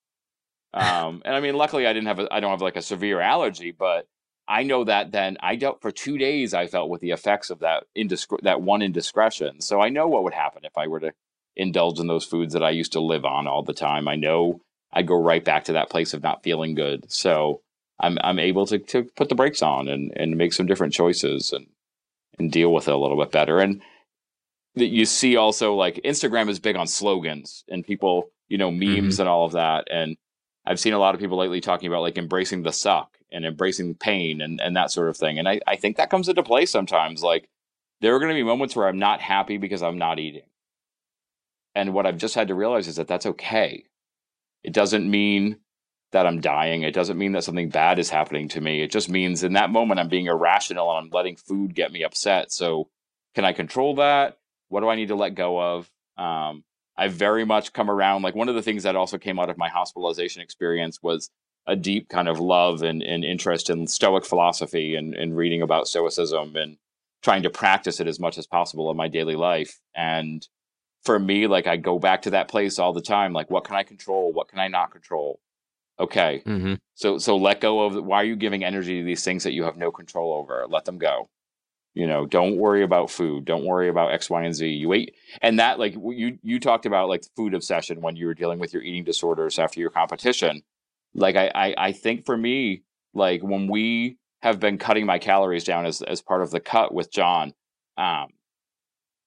Um, and I mean, luckily, I didn't have a, I don't have like a severe allergy, but I know that then I dealt for two days. I felt with the effects of that indiscre- that one indiscretion. So I know what would happen if I were to indulge in those foods that I used to live on all the time. I know I'd go right back to that place of not feeling good. So I'm I'm able to to put the brakes on and and make some different choices and and deal with it a little bit better. And that you see also like Instagram is big on slogans and people, you know, memes mm-hmm. and all of that. And I've seen a lot of people lately talking about like embracing the suck and embracing pain and, and that sort of thing. And I, I think that comes into play sometimes. Like there are going to be moments where I'm not happy because I'm not eating. And what I've just had to realize is that that's okay. It doesn't mean that I'm dying. It doesn't mean that something bad is happening to me. It just means in that moment I'm being irrational and I'm letting food get me upset. So can I control that? What do I need to let go of? Um, I've very much come around. Like one of the things that also came out of my hospitalization experience was a deep kind of love and, and interest in Stoic philosophy and, and reading about Stoicism and trying to practice it as much as possible in my daily life. And for me, like I go back to that place all the time. Like, what can I control? What can I not control? Okay. Mm-hmm. So so let go of why are you giving energy to these things that you have no control over? Let them go. You know, don't worry about food. Don't worry about X, Y, and Z. You ate, and that like you you talked about like food obsession when you were dealing with your eating disorders after your competition. Like I I, I think for me, like when we have been cutting my calories down as as part of the cut with John, um,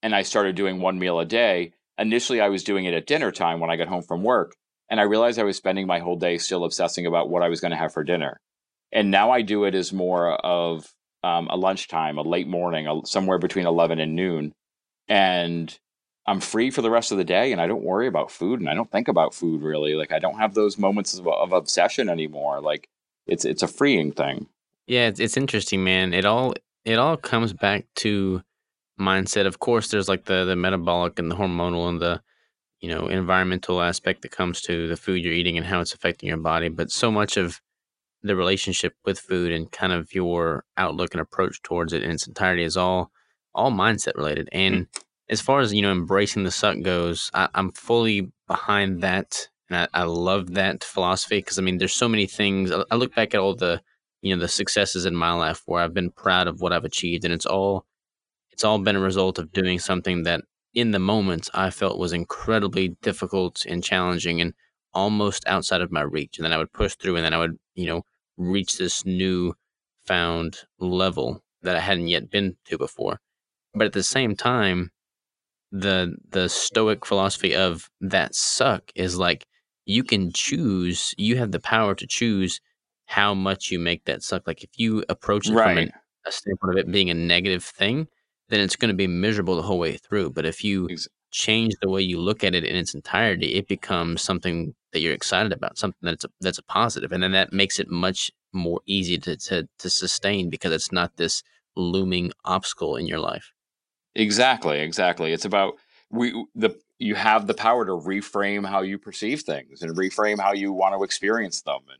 and I started doing one meal a day. Initially, I was doing it at dinner time when I got home from work and I realized I was spending my whole day still obsessing about what I was going to have for dinner. And now I do it as more of um, a lunchtime, a late morning, a, somewhere between 11 and noon. And I'm free for the rest of the day and I don't worry about food and I don't think about food really. Like I don't have those moments of, of obsession anymore. Like it's it's a freeing thing. Yeah, it's, it's interesting, man. It all it all comes back to mindset. Of course, there's like the the metabolic and the hormonal and the you know environmental aspect that comes to the food you're eating and how it's affecting your body but so much of the relationship with food and kind of your outlook and approach towards it in its entirety is all all mindset related and mm. as far as you know embracing the suck goes I, am fully behind that and I, I love that philosophy because i mean there's so many things I, I look back at all the you know the successes in my life where i've been proud of what i've achieved and it's all it's all been a result of doing something that in the moment I felt was incredibly difficult and challenging and almost outside of my reach. And then I would push through and then I would, you know, reach this new found level that I hadn't yet been to before. But at the same time, the the stoic philosophy of that suck is like you can choose, you have the power to choose how much you make that suck. Like if you approach it right. from an, a standpoint of it being a negative thing, then it's going to be miserable the whole way through. But if you change the way you look at it in its entirety, it becomes something that you're excited about, something that's a, that's a positive, and then that makes it much more easy to, to to sustain because it's not this looming obstacle in your life. Exactly, exactly. It's about we the you have the power to reframe how you perceive things and reframe how you want to experience them and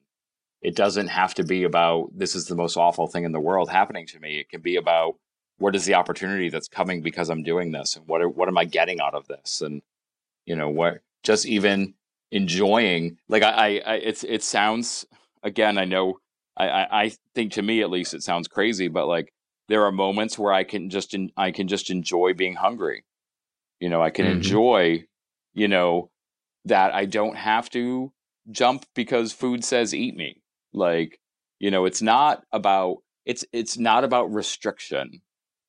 it doesn't have to be about this is the most awful thing in the world happening to me it can be about what is the opportunity that's coming because I'm doing this? And what are, what am I getting out of this? And you know what just even enjoying like I, I, I it's it sounds again I know I, I I think to me at least it sounds crazy but like there are moments where I can just in, I can just enjoy being hungry. You know I can mm-hmm. enjoy you know that I don't have to jump because food says eat me. Like you know it's not about it's it's not about restriction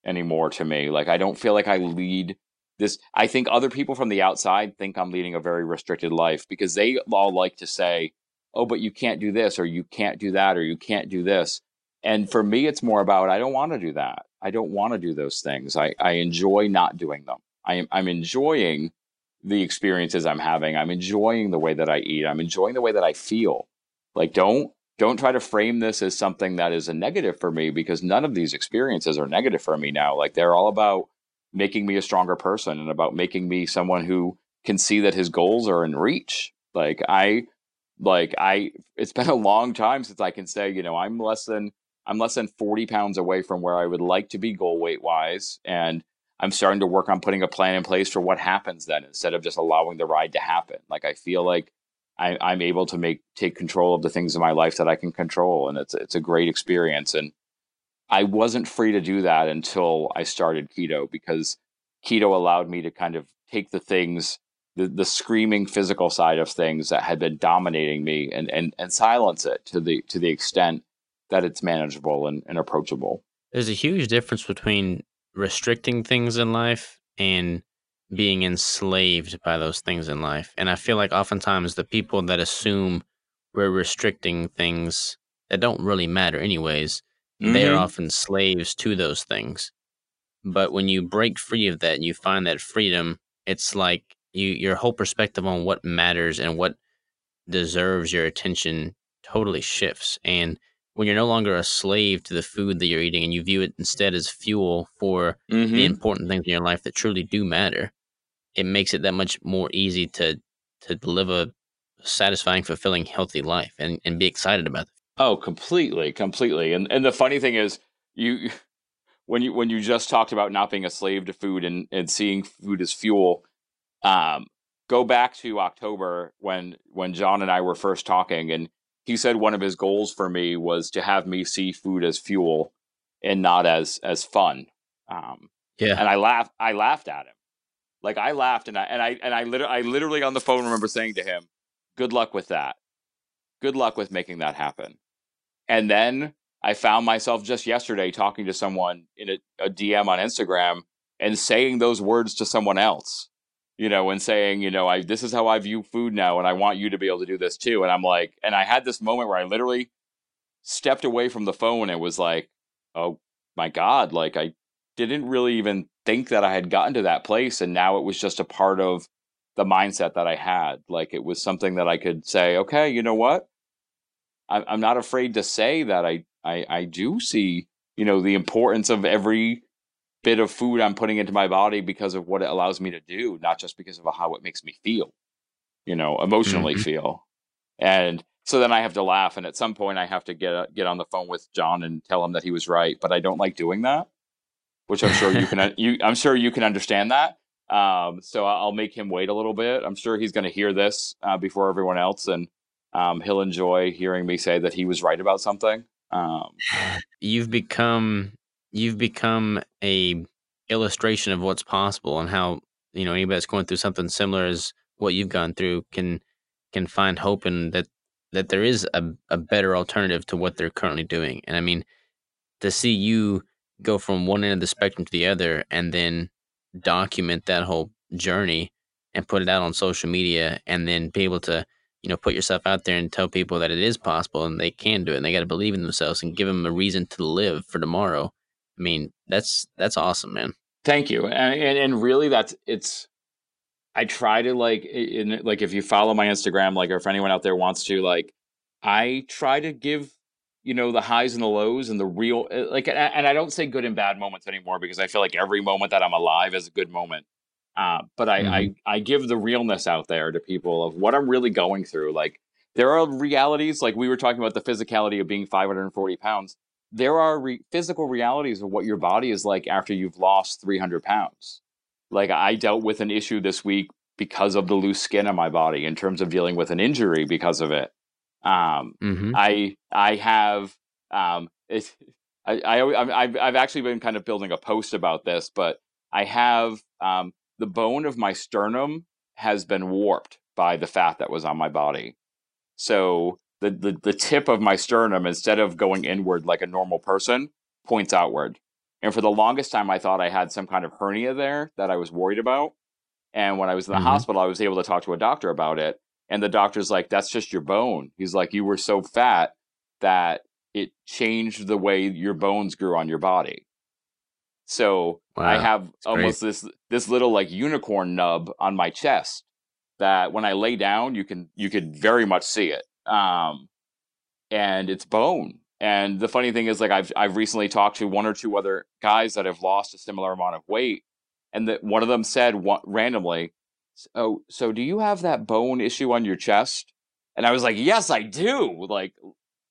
anymore to me. Like I don't feel like I lead this. I think other people from the outside think I'm leading a very restricted life because they all like to say, "Oh, but you can't do this, or you can't do that, or you can't do this." And for me, it's more about I don't want to do that. I don't want to do those things. I, I enjoy not doing them. I am I'm enjoying the experiences I'm having. I'm enjoying the way that I eat. I'm enjoying the way that I feel. Like don't don't try to frame this as something that is a negative for me because none of these experiences are negative for me now. Like they're all about making me a stronger person and about making me someone who can see that his goals are in reach. Like I like I it's been a long time since I can say, you know, I'm less than I'm less than 40 pounds away from where I would like to be goal weight wise. And I'm starting to work on putting a plan in place for what happens then instead of just allowing the ride to happen. Like I feel like I, I'm able to make take control of the things in my life that I can control, and it's it's a great experience. And I wasn't free to do that until I started keto because keto allowed me to kind of take the things, the, the screaming physical side of things that had been dominating me, and and and silence it to the to the extent that it's manageable and, and approachable. There's a huge difference between restricting things in life and being enslaved by those things in life. And I feel like oftentimes the people that assume we're restricting things that don't really matter anyways, mm-hmm. they are often slaves to those things. But when you break free of that and you find that freedom, it's like you your whole perspective on what matters and what deserves your attention totally shifts. And when you're no longer a slave to the food that you're eating and you view it instead as fuel for mm-hmm. the important things in your life that truly do matter, it makes it that much more easy to to live a satisfying, fulfilling, healthy life and, and be excited about it. Oh, completely, completely. And and the funny thing is you when you when you just talked about not being a slave to food and, and seeing food as fuel, um, go back to October when when John and I were first talking and he said one of his goals for me was to have me see food as fuel and not as as fun. Um, yeah. And I laughed I laughed at him. Like I laughed and I and I and I literally I literally on the phone remember saying to him, "Good luck with that. Good luck with making that happen." And then I found myself just yesterday talking to someone in a, a DM on Instagram and saying those words to someone else you know, and saying, you know, I this is how I view food now, and I want you to be able to do this too. And I'm like, and I had this moment where I literally stepped away from the phone and was like, oh my god, like I didn't really even think that I had gotten to that place, and now it was just a part of the mindset that I had. Like it was something that I could say, okay, you know what, I'm not afraid to say that I I I do see, you know, the importance of every bit of food I'm putting into my body because of what it allows me to do, not just because of how it makes me feel, you know, emotionally mm-hmm. feel. And so then I have to laugh, and at some point I have to get get on the phone with John and tell him that he was right. But I don't like doing that, which I'm sure you can. you, I'm sure you can understand that. Um, so I'll make him wait a little bit. I'm sure he's going to hear this uh, before everyone else, and um, he'll enjoy hearing me say that he was right about something. Um, You've become you've become a illustration of what's possible and how you know anybody that's going through something similar as what you've gone through can can find hope in that that there is a, a better alternative to what they're currently doing. And i mean to see you go from one end of the spectrum to the other and then document that whole journey and put it out on social media and then be able to you know put yourself out there and tell people that it is possible and they can do it and they got to believe in themselves and give them a reason to live for tomorrow I mean, that's that's awesome, man. Thank you. And and, and really that's it's I try to like in like if you follow my Instagram like or if anyone out there wants to like I try to give you know the highs and the lows and the real eh, like and I don't say good and bad moments anymore because I feel like every moment that I'm alive is a good moment. Uh, but I, mm-hmm. I I give the realness out there to people of what I'm really going through. Like there are realities like we were talking about the physicality of being 540 pounds there are re- physical realities of what your body is like after you've lost 300 pounds. Like I dealt with an issue this week because of the loose skin on my body in terms of dealing with an injury because of it. Um, mm-hmm. I I have um, it, I, I I've I've actually been kind of building a post about this, but I have um, the bone of my sternum has been warped by the fat that was on my body. So the, the, the tip of my sternum, instead of going inward like a normal person, points outward. And for the longest time, I thought I had some kind of hernia there that I was worried about. And when I was in the mm-hmm. hospital, I was able to talk to a doctor about it. And the doctor's like, that's just your bone. He's like, you were so fat that it changed the way your bones grew on your body. So wow. I have that's almost great. this this little like unicorn nub on my chest that when I lay down, you can you could very much see it um, and it's bone. And the funny thing is, like I've I've recently talked to one or two other guys that have lost a similar amount of weight, and that one of them said one, randomly, "Oh, so do you have that bone issue on your chest?" And I was like, "Yes, I do." Like,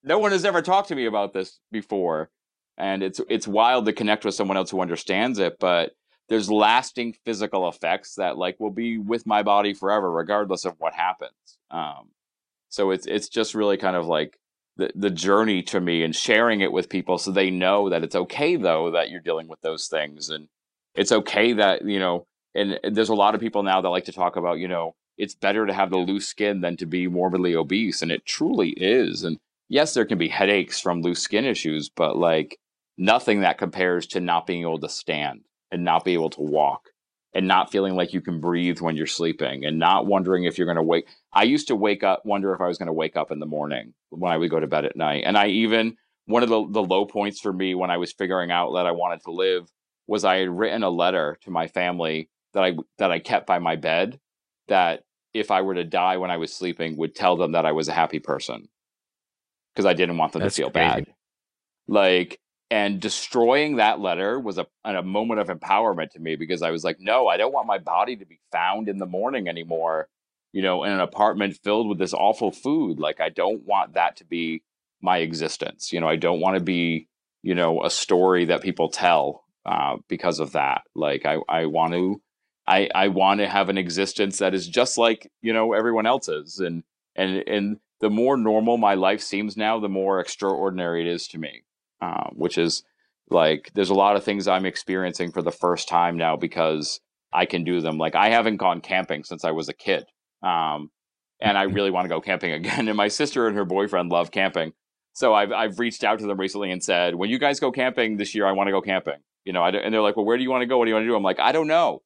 no one has ever talked to me about this before, and it's it's wild to connect with someone else who understands it, but there's lasting physical effects that like will be with my body forever regardless of what happens um, so it's it's just really kind of like the the journey to me and sharing it with people so they know that it's okay though that you're dealing with those things. And it's okay that you know and there's a lot of people now that like to talk about you know it's better to have the loose skin than to be morbidly obese and it truly is. And yes, there can be headaches from loose skin issues, but like nothing that compares to not being able to stand and not be able to walk and not feeling like you can breathe when you're sleeping and not wondering if you're going to wake. I used to wake up, wonder if I was going to wake up in the morning when I would go to bed at night. And I even, one of the, the low points for me when I was figuring out that I wanted to live was I had written a letter to my family that I, that I kept by my bed that if I were to die when I was sleeping would tell them that I was a happy person because I didn't want them That's to feel crazy. bad. Like, and destroying that letter was a, a moment of empowerment to me because I was like, no, I don't want my body to be found in the morning anymore, you know, in an apartment filled with this awful food. Like, I don't want that to be my existence. You know, I don't want to be, you know, a story that people tell uh, because of that. Like, I, I want to, I, I want to have an existence that is just like, you know, everyone else's. And, and, and the more normal my life seems now, the more extraordinary it is to me uh, which is like there's a lot of things I'm experiencing for the first time now because I can do them. Like I haven't gone camping since I was a kid, um, and I mm-hmm. really want to go camping again. And my sister and her boyfriend love camping, so I've I've reached out to them recently and said, when you guys go camping this year, I want to go camping. You know, and they're like, well, where do you want to go? What do you want to do? I'm like, I don't know.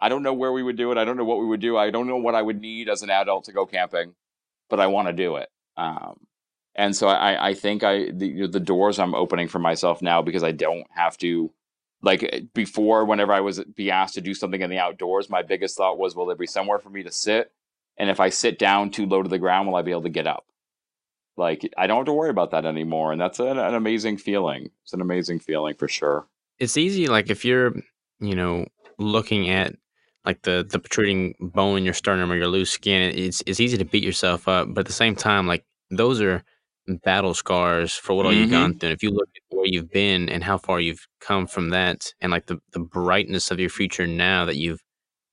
I don't know where we would do it. I don't know what we would do. I don't know what I would need as an adult to go camping, but I want to do it. Um, and so I, I think I the, the doors I'm opening for myself now because I don't have to like eh, before whenever I was be asked to do something in the outdoors, my biggest thought was, will there be somewhere for me to sit? And if I sit down too low to the ground, will I be able to get up? Like I don't have to worry about that anymore, and that's an, an amazing feeling. It's an amazing feeling for sure. It's easy, like if you're, you know, looking at like the the protruding bone in your sternum or your loose skin, it's it's easy to beat yourself up, but at the same time, like those are battle scars for what all you've gone mm-hmm. through. And if you look at where you've been and how far you've come from that, and like the the brightness of your future now that you've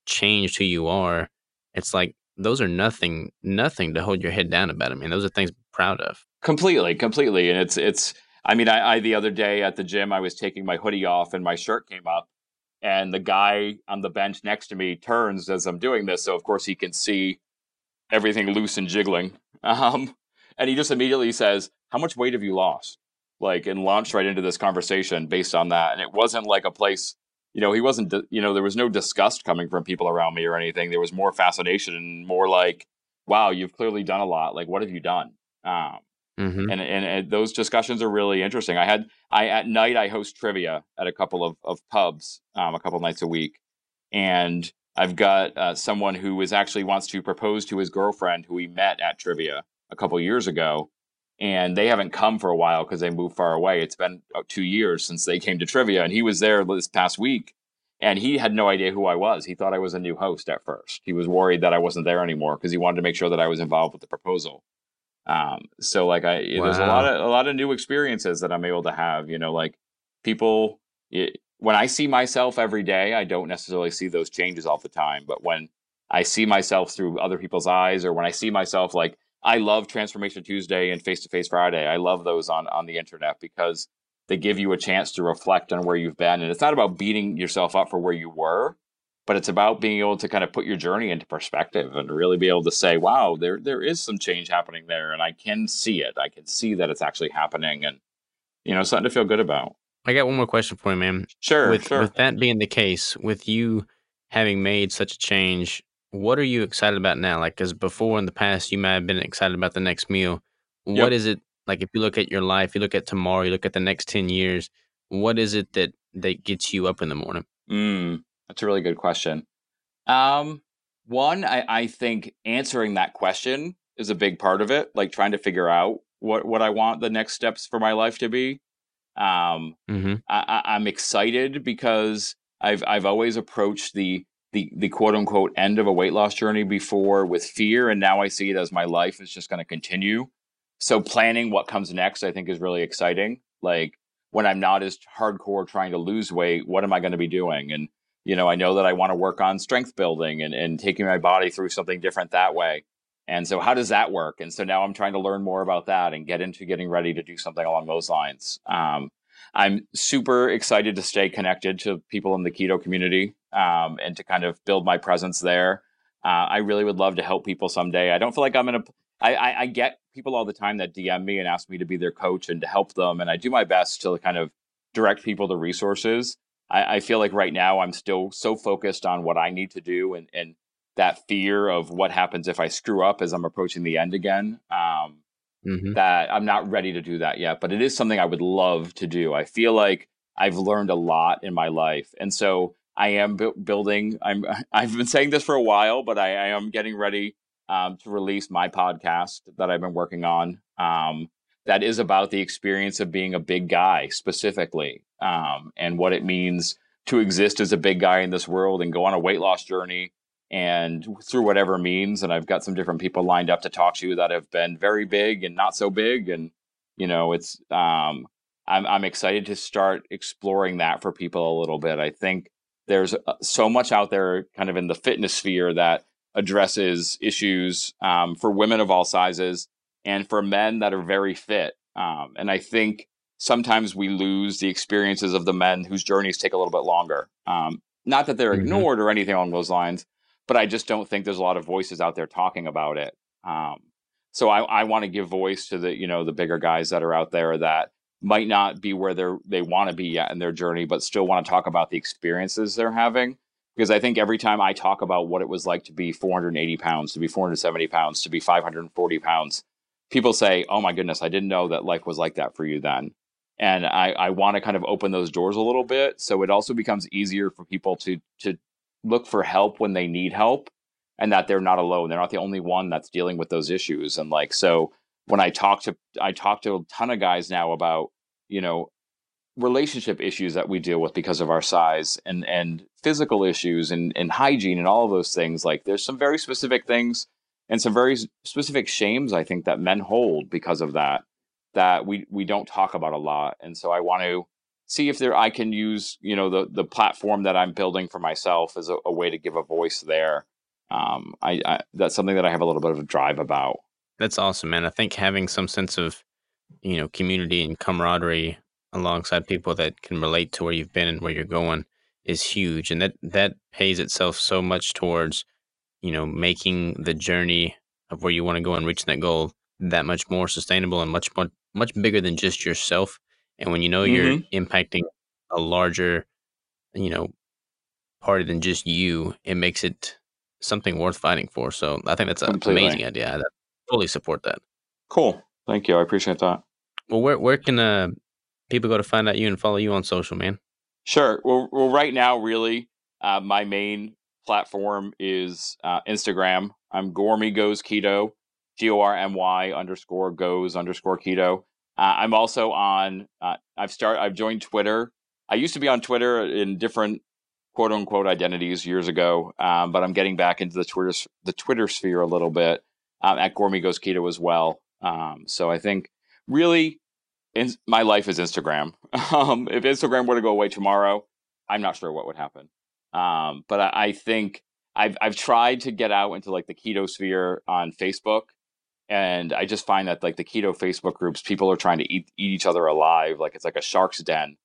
changed who you are, it's like those are nothing nothing to hold your head down about. I mean, those are things I'm proud of. Completely, completely, and it's it's. I mean, I, I the other day at the gym, I was taking my hoodie off and my shirt came up, and the guy on the bench next to me turns as I'm doing this, so of course he can see everything loose and jiggling. Um, and he just immediately says, "How much weight have you lost?" Like, and launched right into this conversation based on that. And it wasn't like a place, you know, he wasn't, you know, there was no disgust coming from people around me or anything. There was more fascination and more like, "Wow, you've clearly done a lot. Like, what have you done?" Um, Mm-hmm. And, and, and those discussions are really interesting. I had I at night I host trivia at a couple of of pubs um, a couple nights a week, and I've got uh, someone who is actually wants to propose to his girlfriend who he met at trivia, a couple years ago, and they haven't come for a while because they moved far away. It's been two years since they came to trivia, and he was there this past week, and he had no idea who I was. He thought I was a new host at first. He was worried that I wasn't there anymore because he wanted to make sure that I was involved with the proposal. Um, so like I, wow. there's a lot of a lot of new experiences that I'm able to have. You know, like people. It, when I see myself every day, I don't necessarily see those changes all the time. But when I see myself through other people's eyes, or when I see myself like I love Transformation Tuesday and Face to Face Friday. I love those on on the internet because they give you a chance to reflect on where you've been, and it's not about beating yourself up for where you were, but it's about being able to kind of put your journey into perspective and really be able to say, "Wow, there there is some change happening there, and I can see it. I can see that it's actually happening, and you know, something to feel good about." I got one more question for you, man. Sure, with, sure. With that being the case, with you having made such a change what are you excited about now? Like, because before in the past, you might have been excited about the next meal. What yep. is it like? If you look at your life, you look at tomorrow, you look at the next ten years. What is it that that gets you up in the morning? Mm, that's a really good question. Um, one, I, I think answering that question is a big part of it. Like trying to figure out what what I want the next steps for my life to be. Um, mm-hmm. I, I'm excited because I've I've always approached the the the quote unquote end of a weight loss journey before with fear and now I see it as my life is just going to continue. So planning what comes next I think is really exciting. Like when I'm not as hardcore trying to lose weight, what am I going to be doing? And you know, I know that I want to work on strength building and, and taking my body through something different that way. And so how does that work? And so now I'm trying to learn more about that and get into getting ready to do something along those lines. Um, I'm super excited to stay connected to people in the keto community um, and to kind of build my presence there. Uh, I really would love to help people someday. I don't feel like I'm in a I, I, I get people all the time that DM me and ask me to be their coach and to help them, and I do my best to kind of direct people to resources. I, I feel like right now I'm still so focused on what I need to do and and that fear of what happens if I screw up as I'm approaching the end again. Um, mm-hmm. That I'm not ready to do that yet, but it is something I would love to do. I feel like I've learned a lot in my life, and so I am bu- building. I'm. I've been saying this for a while, but I, I am getting ready um, to release my podcast that I've been working on. Um, that is about the experience of being a big guy specifically, um, and what it means to exist as a big guy in this world and go on a weight loss journey and through whatever means. And I've got some different people lined up to talk to that have been very big and not so big. And, you know, it's, um, I'm, I'm excited to start exploring that for people a little bit. I think there's uh, so much out there kind of in the fitness sphere that addresses issues um, for women of all sizes and for men that are very fit. Um, and I think sometimes we lose the experiences of the men whose journeys take a little bit longer. Um, not that they're mm-hmm. ignored or anything along those lines, but I just don't think there's a lot of voices out there talking about it. Um, so I, I want to give voice to the you know the bigger guys that are out there that might not be where they're they want to be yet in their journey, but still want to talk about the experiences they're having. Because I think every time I talk about what it was like to be 480 pounds, to be 470 pounds, to be 540 pounds, people say, "Oh my goodness, I didn't know that life was like that for you then." And I, I want to kind of open those doors a little bit, so it also becomes easier for people to to look for help when they need help and that they're not alone. They're not the only one that's dealing with those issues. And like, so when I talk to, I talk to a ton of guys now about, you know, relationship issues that we deal with because of our size and, and physical issues and, and hygiene and all of those things. Like there's some very specific things and some very specific shames, I think that men hold because of that, that we, we don't talk about a lot. And so I want to, see if there I can use you know the the platform that I'm building for myself as a, a way to give a voice there. Um, I, I, that's something that I have a little bit of a drive about. That's awesome, man. I think having some sense of you know community and camaraderie alongside people that can relate to where you've been and where you're going is huge, and that that pays itself so much towards you know making the journey of where you want to go and reaching that goal that much more sustainable and much more much bigger than just yourself and when you know mm-hmm. you're impacting a larger, you know, party than just you, it makes it something worth fighting for. So I think that's an Completely. amazing idea. I fully support that. Cool. Thank you. I appreciate that. Well, where where can uh, people go to find out you and follow you on social, man? Sure. Well, well right now, really, uh, my main platform is uh, Instagram. I'm Gormy Goes Keto, G O R M Y underscore goes underscore keto. Uh, I'm also on. Uh, I've start. I've joined Twitter. I used to be on Twitter in different quote unquote identities years ago, um, but I'm getting back into the Twitter the Twitter sphere a little bit um, at Gormy Goes Keto as well. Um, so I think really, in, my life is Instagram. Um, if Instagram were to go away tomorrow, I'm not sure what would happen. Um, but I, I think I've I've tried to get out into like the keto sphere on Facebook and I just find that like the keto Facebook groups, people are trying to eat eat each other alive. Like it's like a shark's den.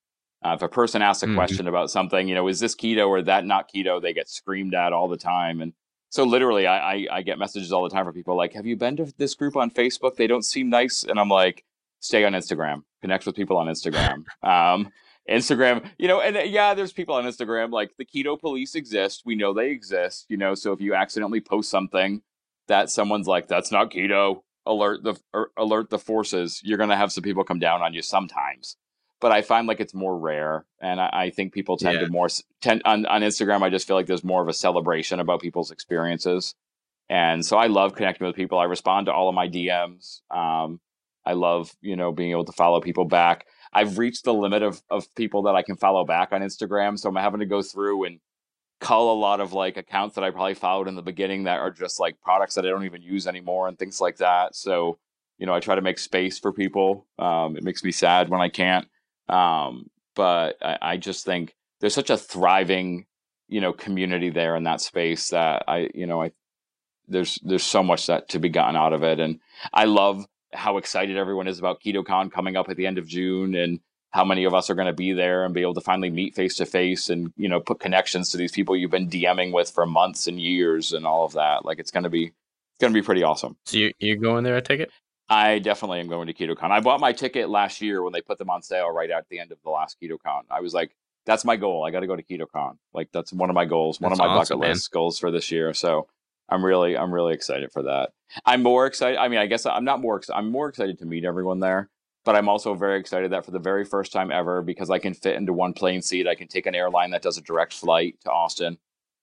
Uh, if a person asks a mm-hmm. question about something, you know, is this keto or that not keto? They get screamed at all the time, and so literally, I, I, I get messages all the time from people like, "Have you been to this group on Facebook? They don't seem nice," and I'm like, "Stay on Instagram. Connect with people on Instagram." um, Instagram, you know, and uh, yeah, there's people on Instagram like the keto police exist. We know they exist, you know. So if you accidentally post something that someone's like, that's not keto, alert the er, alert the forces, you're gonna have some people come down on you sometimes. But I find like it's more rare, and I, I think people tend yeah. to more tend on on Instagram. I just feel like there's more of a celebration about people's experiences, and so I love connecting with people. I respond to all of my DMs. Um, I love you know being able to follow people back. I've reached the limit of of people that I can follow back on Instagram, so I'm having to go through and cull a lot of like accounts that I probably followed in the beginning that are just like products that I don't even use anymore and things like that. So, you know, I try to make space for people. Um, it makes me sad when I can't. Um, but I, I just think there's such a thriving, you know, community there in that space that I, you know, I there's there's so much that to be gotten out of it, and I love how excited everyone is about KetoCon coming up at the end of June, and how many of us are going to be there and be able to finally meet face to face and you know put connections to these people you've been DMing with for months and years and all of that. Like it's going to be it's going to be pretty awesome. So you, you're going there, I take it? I definitely am going to KetoCon. I bought my ticket last year when they put them on sale right at the end of the last KetoCon. I was like, that's my goal. I got to go to KetoCon. Like that's one of my goals, one That's of my awesome, bucket man. list goals for this year. So I'm really, I'm really excited for that. I'm more excited. I mean, I guess I'm not more. Ex- I'm more excited to meet everyone there, but I'm also very excited that for the very first time ever, because I can fit into one plane seat, I can take an airline that does a direct flight to Austin.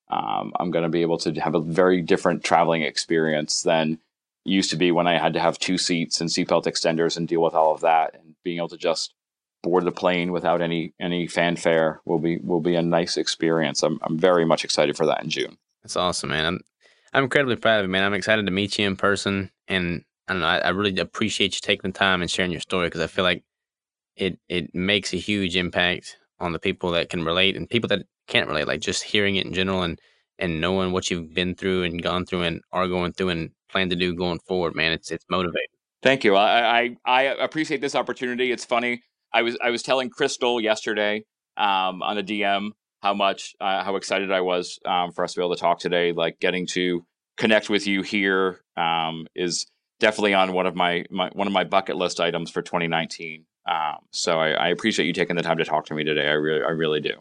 Um, I'm going to be able to have a very different traveling experience than used to be when I had to have two seats and seatbelt extenders and deal with all of that. And being able to just board the plane without any any fanfare will be will be a nice experience. I'm I'm very much excited for that in June. That's awesome, man. I'm I'm incredibly proud of you, man. I'm excited to meet you in person, and I don't know. I, I really appreciate you taking the time and sharing your story because I feel like it it makes a huge impact on the people that can relate and people that can't relate. Like just hearing it in general and and knowing what you've been through and gone through and are going through and plan to do going forward, man. It's it's motivating. Thank you. I, I I appreciate this opportunity. It's funny. I was I was telling Crystal yesterday um, on a DM how much uh, how excited I was um, for us to be able to talk today. Like getting to connect with you here um, is definitely on one of my, my one of my bucket list items for 2019. Um, so I, I appreciate you taking the time to talk to me today. I really I really do.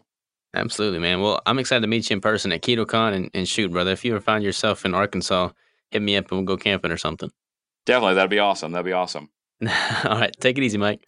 Absolutely, man. Well, I'm excited to meet you in person at KetoCon and, and shoot, brother. If you ever find yourself in Arkansas, hit me up and we'll go camping or something. Definitely, that'd be awesome. That'd be awesome. All right, take it easy, Mike.